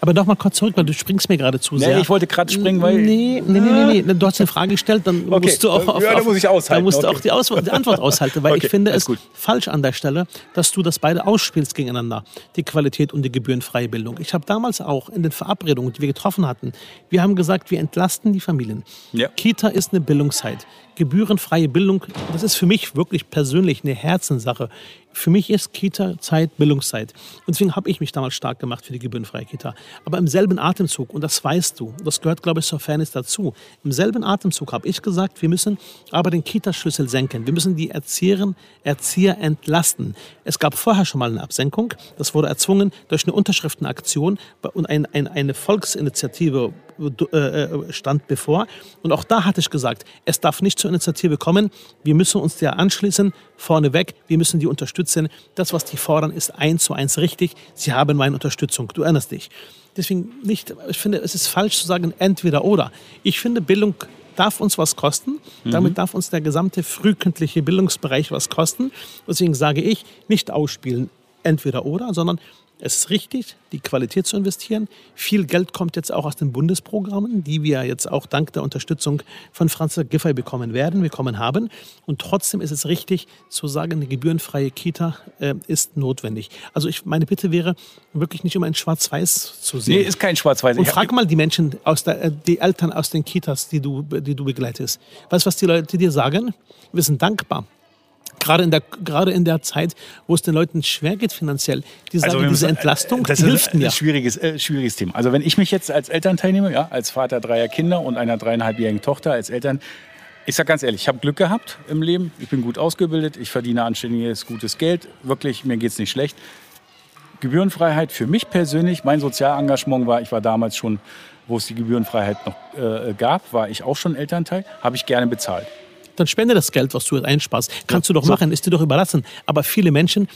Aber noch mal kurz zurück, weil du springst mir gerade zu sehr. Nee, ich wollte gerade springen, weil... Nee, nee, nee, nee, Du hast eine Frage gestellt, dann okay. musst du auch... Auf, ja, da muss ich aushalten. Dann musst okay. du auch die, Aus die Antwort aushalten, weil okay. ich finde es gut. falsch an der Stelle, dass du das beide ausspielst gegeneinander, die Qualität und die gebührenfreie Bildung. Ich habe damals auch in den Verabredungen, die wir getroffen hatten, wir haben gesagt, wir entlasten die Familien. Ja. Kita ist eine Bildungszeit gebührenfreie Bildung, das ist für mich wirklich persönlich eine Herzenssache. Für mich ist Kita-Zeit Bildungszeit. Und deswegen habe ich mich damals stark gemacht für die gebührenfreie Kita. Aber im selben Atemzug, und das weißt du, das gehört, glaube ich, zur Fairness dazu, im selben Atemzug habe ich gesagt, wir müssen aber den Kita-Schlüssel senken. Wir müssen die Erzieherinnen, Erzieher entlasten. Es gab vorher schon mal eine Absenkung. Das wurde erzwungen durch eine Unterschriftenaktion und ein, ein, eine Volksinitiative stand bevor. Und auch da hatte ich gesagt, es darf nicht zur Initiative kommen. Wir müssen uns der anschließen, vorneweg. Wir müssen die unterstützen. Das, was die fordern, ist eins zu eins richtig. Sie haben meine Unterstützung. Du erinnerst dich. Deswegen nicht, ich finde, es ist falsch zu sagen, entweder oder. Ich finde, Bildung darf uns was kosten. Mhm. Damit darf uns der gesamte frühkindliche Bildungsbereich was kosten. Deswegen sage ich, nicht ausspielen, entweder oder, sondern es ist richtig, die Qualität zu investieren. Viel Geld kommt jetzt auch aus den Bundesprogrammen, die wir jetzt auch dank der Unterstützung von Franz Giffey bekommen werden, bekommen haben. Und trotzdem ist es richtig zu sagen, eine gebührenfreie Kita äh, ist notwendig. Also ich, meine Bitte wäre, wirklich nicht immer in Schwarz-Weiß zu sehen. Nee, ist kein Schwarz-Weiß. Und frag mal die Menschen, aus der, äh, die Eltern aus den Kitas, die du, die du begleitest. Weißt du, was die Leute dir sagen? Wir sind dankbar gerade in der, gerade in der Zeit, wo es den Leuten schwer geht finanziell. Die sagen, also diese Entlastung das hilft mir. Das ist ein schwieriges, äh, schwieriges Thema. Also wenn ich mich jetzt als Elternteil nehme, ja, als Vater dreier Kinder und einer dreieinhalbjährigen Tochter, als Eltern, ich sage ganz ehrlich, ich habe Glück gehabt im Leben. Ich bin gut ausgebildet, ich verdiene anständiges, gutes Geld. Wirklich, mir geht es nicht schlecht. Gebührenfreiheit für mich persönlich, mein Sozialengagement war, ich war damals schon, wo es die Gebührenfreiheit noch äh, gab, war ich auch schon Elternteil, habe ich gerne bezahlt dann spende das Geld, was du jetzt einsparst. Kannst ja, du doch so. machen, ist dir doch überlassen. Aber viele Menschen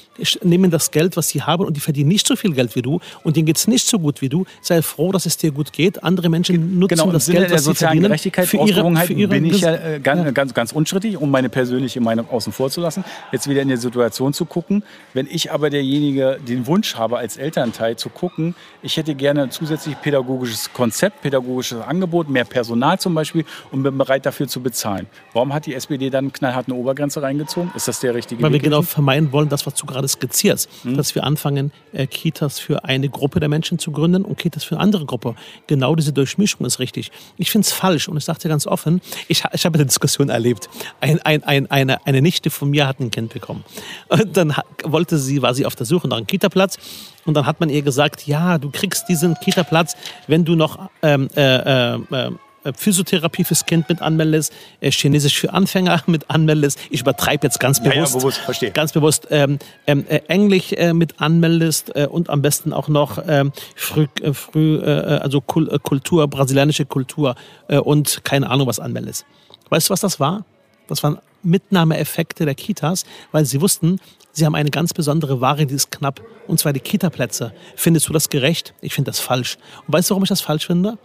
nehmen das Geld, was sie haben und die verdienen nicht so viel Geld wie du und denen geht es nicht so gut wie du. Sei froh, dass es dir gut geht. Andere Menschen nutzen genau, das Geld, was sie verdienen. Für ihre, für ihre bin ich ja äh, ganz, ja. ganz, ganz unstrittig, um meine persönliche Meinung außen vor zu lassen. Jetzt wieder in der Situation zu gucken. Wenn ich aber derjenige den Wunsch habe, als Elternteil zu gucken, ich hätte gerne ein zusätzlich pädagogisches Konzept, pädagogisches Angebot, mehr Personal zum Beispiel und bin bereit dafür zu bezahlen. Warum hat die die SPD dann knallhart eine Obergrenze reingezogen? Ist das der richtige Weil Weg? Weil wir genau vermeiden wollen, das, was du gerade skizzierst, hm. dass wir anfangen, äh, Kitas für eine Gruppe der Menschen zu gründen und Kitas für eine andere Gruppe. Genau diese Durchmischung ist richtig. Ich finde es falsch und ich sage dir ganz offen, ich, ich habe eine Diskussion erlebt. Ein, ein, ein, eine, eine Nichte von mir hat ein Kind bekommen. Und dann wollte sie, war sie auf der Suche nach einem Kita-Platz und dann hat man ihr gesagt, ja, du kriegst diesen Kita-Platz, wenn du noch ähm, äh, äh, äh, Physiotherapie fürs Kind mit anmeldest, äh, Chinesisch für Anfänger mit anmeldest. Ich übertreibe jetzt ganz bewusst. Ja, ja, bewusst verstehe. Ganz bewusst ähm, ähm, äh, Englisch äh, mit anmeldest äh, und am besten auch noch ähm, früh, äh, früh also Kultur, brasilianische Kultur und keine Ahnung was anmeldest. Weißt du, was das war? Das waren Mitnahmeeffekte der Kitas, weil sie wussten, sie haben eine ganz besondere Ware, die ist knapp, und zwar die Kita-Plätze. Findest du das gerecht? Ich finde das falsch. Und weißt du, warum ich das falsch finde?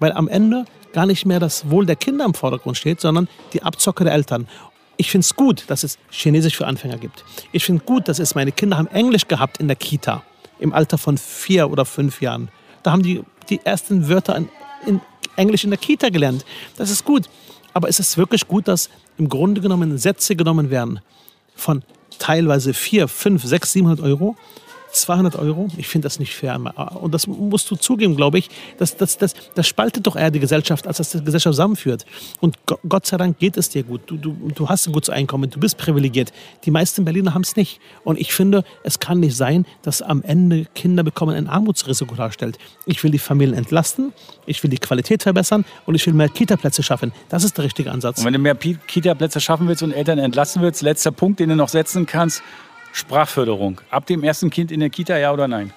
Weil am Ende gar nicht mehr das Wohl der Kinder im Vordergrund steht, sondern die Abzocke der Eltern. Ich finde es gut, dass es Chinesisch für Anfänger gibt. Ich finde gut, dass es meine Kinder haben Englisch gehabt in der Kita im Alter von vier oder fünf Jahren. Da haben die die ersten Wörter in, in Englisch in der Kita gelernt. Das ist gut. Aber ist es wirklich gut, dass im Grunde genommen Sätze genommen werden von teilweise 4, 5, 6, 700 Euro 200 Euro? Ich finde das nicht fair. Und das musst du zugeben, glaube ich. Das, das, das, das spaltet doch eher die Gesellschaft, als dass die Gesellschaft zusammenführt. Und Gott sei Dank geht es dir gut. Du, du, du hast ein gutes Einkommen, du bist privilegiert. Die meisten Berliner haben es nicht. Und ich finde, es kann nicht sein, dass am Ende Kinder bekommen ein Armutsrisiko darstellt. Ich will die Familien entlasten, ich will die Qualität verbessern und ich will mehr Kita-Plätze schaffen. Das ist der richtige Ansatz. Und wenn du mehr Kita-Plätze schaffen willst und Eltern entlassen willst, letzter Punkt, den du noch setzen kannst, Sprachförderung. Ab dem ersten Kind in der Kita, ja oder nein?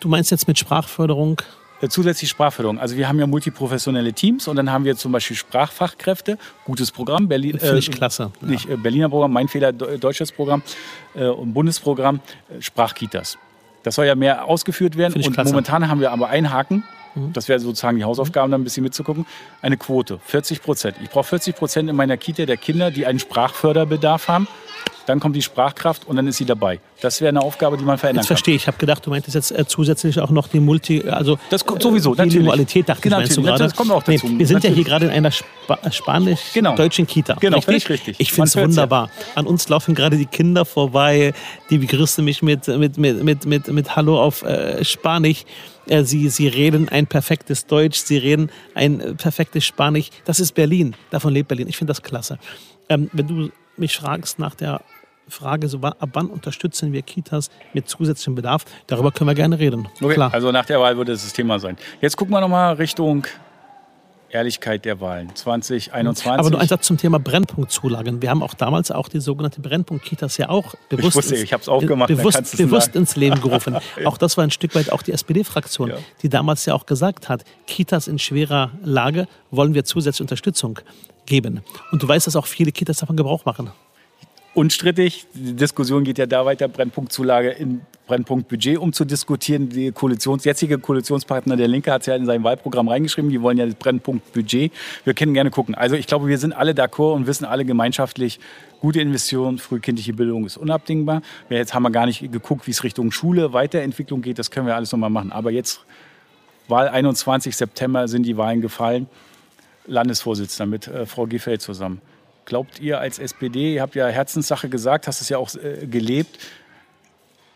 Du meinst jetzt mit Sprachförderung? Äh, zusätzlich Sprachförderung. Also wir haben ja multiprofessionelle Teams und dann haben wir zum Beispiel Sprachfachkräfte, gutes Programm, Berlin, Finde ich äh, klasse. Nicht äh, Berliner Programm, mein Fehler, deutsches Programm äh, und Bundesprogramm, äh, Sprachkitas. Das soll ja mehr ausgeführt werden und klasse. momentan haben wir aber einen Haken. Mhm. Das wäre sozusagen die Hausaufgaben, da ein bisschen mitzugucken. Eine Quote, 40 Prozent. Ich brauche 40 Prozent in meiner Kita der Kinder, die einen Sprachförderbedarf haben dann kommt die Sprachkraft und dann ist sie dabei. Das wäre eine Aufgabe, die man verändern jetzt kann. verstehe ich. Ich habe gedacht, du meintest jetzt äh, zusätzlich auch noch die Multi, also das kommt sowieso, die Dualität, dachte genau, ich, meinst du gerade. Das kommt auch dazu. Nee, wir sind natürlich. ja hier gerade in einer Spa spanisch-deutschen genau. Kita. Genau, richtig? richtig. Ich finde es wunderbar. Ja. An uns laufen gerade die Kinder vorbei, die begrüßen mich mit, mit, mit, mit, mit, mit Hallo auf äh, Spanisch. Äh, sie, sie reden ein perfektes Deutsch, sie reden ein äh, perfektes Spanisch. Das ist Berlin. Davon lebt Berlin. Ich finde das klasse. Ähm, wenn du mich fragst nach der Frage, so, ab wann unterstützen wir Kitas mit zusätzlichem Bedarf, darüber können wir gerne reden. Okay, Klar. Also nach der Wahl wird es das Thema sein. Jetzt gucken wir nochmal Richtung Ehrlichkeit der Wahlen 2021. Aber nur ein Satz zum Thema Brennpunktzulagen. Wir haben auch damals auch die sogenannte Brennpunkt-Kitas ja auch bewusst, ich wusste, ins, ich aufgemacht, bewusst, bewusst ins Leben gerufen. auch das war ein Stück weit auch die SPD-Fraktion, ja. die damals ja auch gesagt hat, Kitas in schwerer Lage wollen wir zusätzliche Unterstützung geben. Und du weißt, dass auch viele Kitas davon Gebrauch machen unstrittig. Die Diskussion geht ja da weiter, Brennpunktzulage in Brennpunktbudget, um zu. Die Koalitions, jetzige Koalitionspartner der Linke hat es ja in sein Wahlprogramm reingeschrieben, die wollen ja das Brennpunktbudget. Wir können gerne gucken. Also ich glaube, wir sind alle d'accord und wissen alle gemeinschaftlich, gute Investitionen, frühkindliche Bildung ist unabdingbar. Jetzt haben wir gar nicht geguckt, wie es Richtung Schule, Weiterentwicklung geht. Das können wir alles nochmal machen. Aber jetzt, Wahl 21. September, sind die Wahlen gefallen. Landesvorsitzender mit äh, Frau Giffey zusammen. Glaubt ihr als SPD, ihr habt ja Herzenssache gesagt, hast es ja auch äh, gelebt.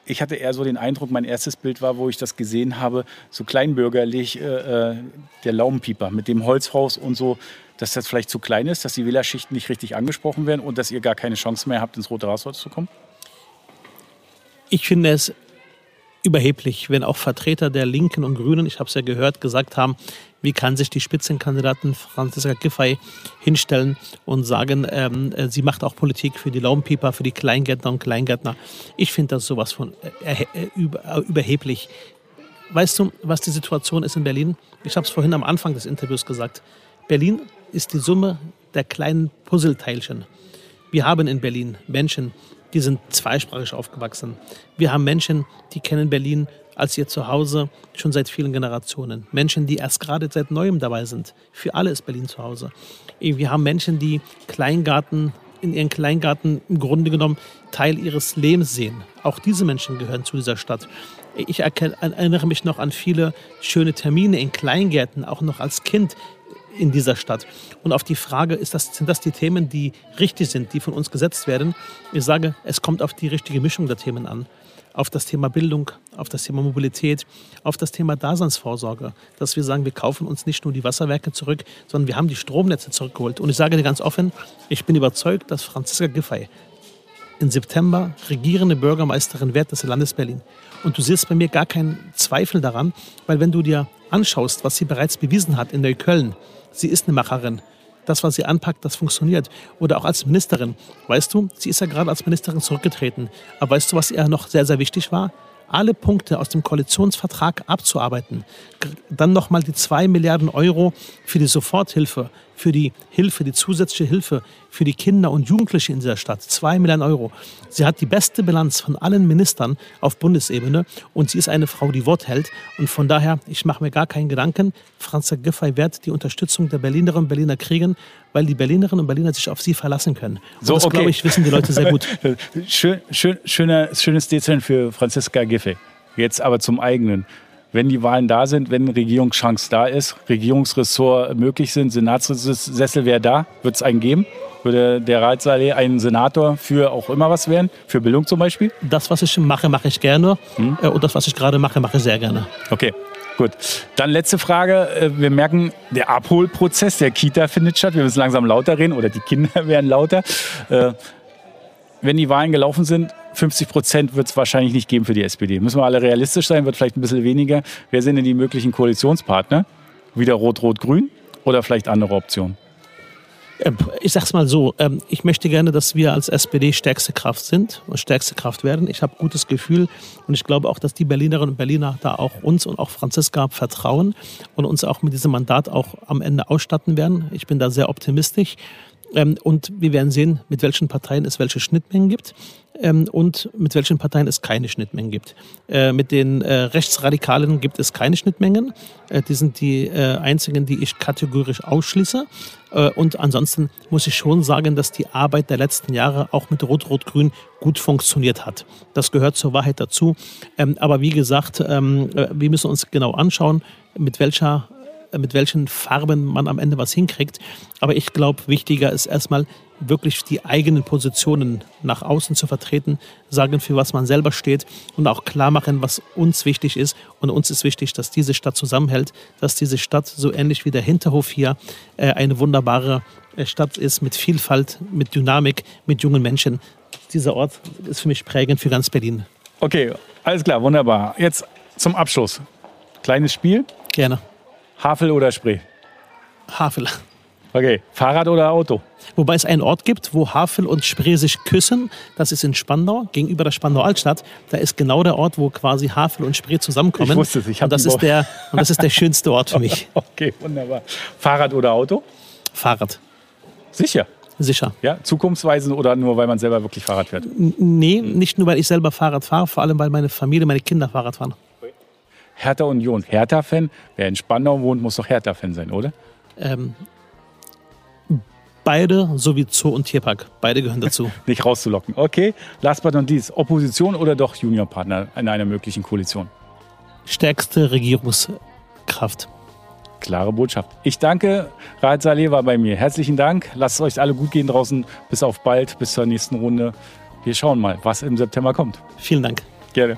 Ich hatte eher so den Eindruck, mein erstes Bild war, wo ich das gesehen habe, so kleinbürgerlich, äh, äh, der Laubenpieper mit dem Holzhaus und so, dass das vielleicht zu klein ist, dass die Wählerschichten nicht richtig angesprochen werden und dass ihr gar keine Chance mehr habt, ins Rote Rathaus zu kommen? Ich finde es überheblich, wenn auch Vertreter der Linken und Grünen, ich habe es ja gehört, gesagt haben, wie kann sich die Spitzenkandidatin Franziska Giffey hinstellen und sagen, ähm, äh, sie macht auch Politik für die Laubenpieper, für die Kleingärtner und Kleingärtner. Ich finde das sowas von äh, äh, äh, überheblich. Weißt du, was die Situation ist in Berlin? Ich habe es vorhin am Anfang des Interviews gesagt. Berlin ist die Summe der kleinen Puzzleteilchen. Wir haben in Berlin Menschen, die sind zweisprachig aufgewachsen. Wir haben Menschen, die kennen Berlin als ihr Zuhause schon seit vielen Generationen. Menschen, die erst gerade seit neuem dabei sind. Für alle ist Berlin zu Hause. Wir haben Menschen, die Kleingarten in ihren Kleingarten im Grunde genommen Teil ihres Lebens sehen. Auch diese Menschen gehören zu dieser Stadt. Ich erinnere mich noch an viele schöne Termine in Kleingärten, auch noch als Kind in dieser Stadt. Und auf die Frage, das, sind das die Themen, die richtig sind, die von uns gesetzt werden? Ich sage, es kommt auf die richtige Mischung der Themen an. Auf das Thema Bildung, auf das Thema Mobilität, auf das Thema Daseinsvorsorge. Dass wir sagen, wir kaufen uns nicht nur die Wasserwerke zurück, sondern wir haben die Stromnetze zurückgeholt. Und ich sage dir ganz offen, ich bin überzeugt, dass Franziska Giffey im September regierende Bürgermeisterin wird des Landes Berlin. Und du siehst bei mir gar keinen Zweifel daran, weil wenn du dir anschaust, was sie bereits bewiesen hat in Neukölln, sie ist eine Macherin. Das, was sie anpackt, das funktioniert. Oder auch als Ministerin. Weißt du, sie ist ja gerade als Ministerin zurückgetreten. Aber weißt du, was ihr noch sehr, sehr wichtig war? alle Punkte aus dem Koalitionsvertrag abzuarbeiten. Dann nochmal die zwei Milliarden Euro für die Soforthilfe, für die Hilfe, die zusätzliche Hilfe für die Kinder und Jugendliche in dieser Stadt. Zwei Milliarden Euro. Sie hat die beste Bilanz von allen Ministern auf Bundesebene und sie ist eine Frau, die Wort hält. Und von daher, ich mache mir gar keinen Gedanken. Franz Giffey wird die Unterstützung der Berlinerinnen und Berliner kriegen, weil die Berlinerinnen und Berliner sich auf sie verlassen können. Und so, das, okay. glaube ich, wissen die Leute sehr gut. schön, schön, schöner, schönes Statement für Franziska Giffey. Jetzt aber zum eigenen wenn die Wahlen da sind, wenn Regierungschance da ist, Regierungsressort möglich sind, Senatssessel wäre da, wird es einen geben? Würde der Ratsallee einen Senator für auch immer was werden? Für Bildung zum Beispiel? Das, was ich mache, mache ich gerne. Hm? Äh, und das, was ich gerade mache, mache ich sehr gerne. Okay. Gut, dann letzte Frage. Äh, wir merken, der Abholprozess der Kita findet statt. Wir müssen langsam lauter reden oder die Kinder werden lauter. Äh, wenn die Wahlen gelaufen sind, 50 Prozent wird es wahrscheinlich nicht geben für die SPD. Müssen wir alle realistisch sein, wird vielleicht ein bisschen weniger. Wer sind denn die möglichen Koalitionspartner? Wieder Rot-Rot-Grün oder vielleicht andere Optionen? Ähm, ich sag's mal so, ähm, ich möchte gerne, dass wir als SPD stärkste Kraft sind und stärkste Kraft werden. Ich habe gutes Gefühl und ich glaube auch, dass die Berlinerinnen und Berliner da auch uns und auch Franziska vertrauen und uns auch mit diesem Mandat auch am Ende ausstatten werden. Ich bin da sehr optimistisch. Ähm, und wir werden sehen, mit welchen Parteien es welche Schnittmengen gibt ähm, und mit welchen Parteien es keine Schnittmengen gibt. Äh, mit den äh, Rechtsradikalen gibt es keine Schnittmengen. Äh, die sind die äh, einzigen, die ich kategorisch ausschließe. Äh, und ansonsten muss ich schon sagen, dass die Arbeit der letzten Jahre auch mit Rot-Rot-Grün gut funktioniert hat. Das gehört zur Wahrheit dazu. Ähm, aber wie gesagt, ähm, äh, wir müssen uns genau anschauen, mit welcher mit welchen Farben man am Ende was hinkriegt. Aber ich glaube, wichtiger ist erstmal wirklich die eigenen Positionen nach außen zu vertreten, sagen, für was man selber steht und auch klar machen, was uns wichtig ist. Und uns ist wichtig, dass diese Stadt zusammenhält, dass diese Stadt so ähnlich wie der Hinterhof hier äh, eine wunderbare äh, Stadt ist mit Vielfalt, mit Dynamik, mit jungen Menschen. Dieser Ort ist für mich prägend für ganz Berlin. Okay, alles klar, wunderbar. Jetzt zum Abschluss. Kleines Spiel. Gerne. Havel oder Spree? Havel. Okay, Fahrrad oder Auto? Wobei es einen Ort gibt, wo Havel und Spree sich küssen. Das ist in Spandau, gegenüber der Spandau Altstadt. Da ist genau der Ort, wo quasi Havel und Spree zusammenkommen. Ich wusste es, ich und das ist der Und das ist der schönste Ort für mich. Okay, wunderbar. Fahrrad oder Auto? Fahrrad. Sicher? Sicher. Ja, zukunftsweisend oder nur, weil man selber wirklich Fahrrad fährt? Nee, nicht nur, weil ich selber Fahrrad fahre, vor allem, weil meine Familie, meine Kinder Fahrrad fahren. Hertha Union. Hertha-Fan, wer in Spandau wohnt, muss doch Hertha-Fan sein, oder? Ähm, beide sowie Zoo und Tierpark. Beide gehören dazu. Nicht rauszulocken. Okay, last but not least. Opposition oder doch Juniorpartner in einer möglichen Koalition? Stärkste Regierungskraft. Klare Botschaft. Ich danke, Raed Saleh war bei mir. Herzlichen Dank. Lasst es euch alle gut gehen draußen. Bis auf bald, bis zur nächsten Runde. Wir schauen mal, was im September kommt. Vielen Dank. Gerne.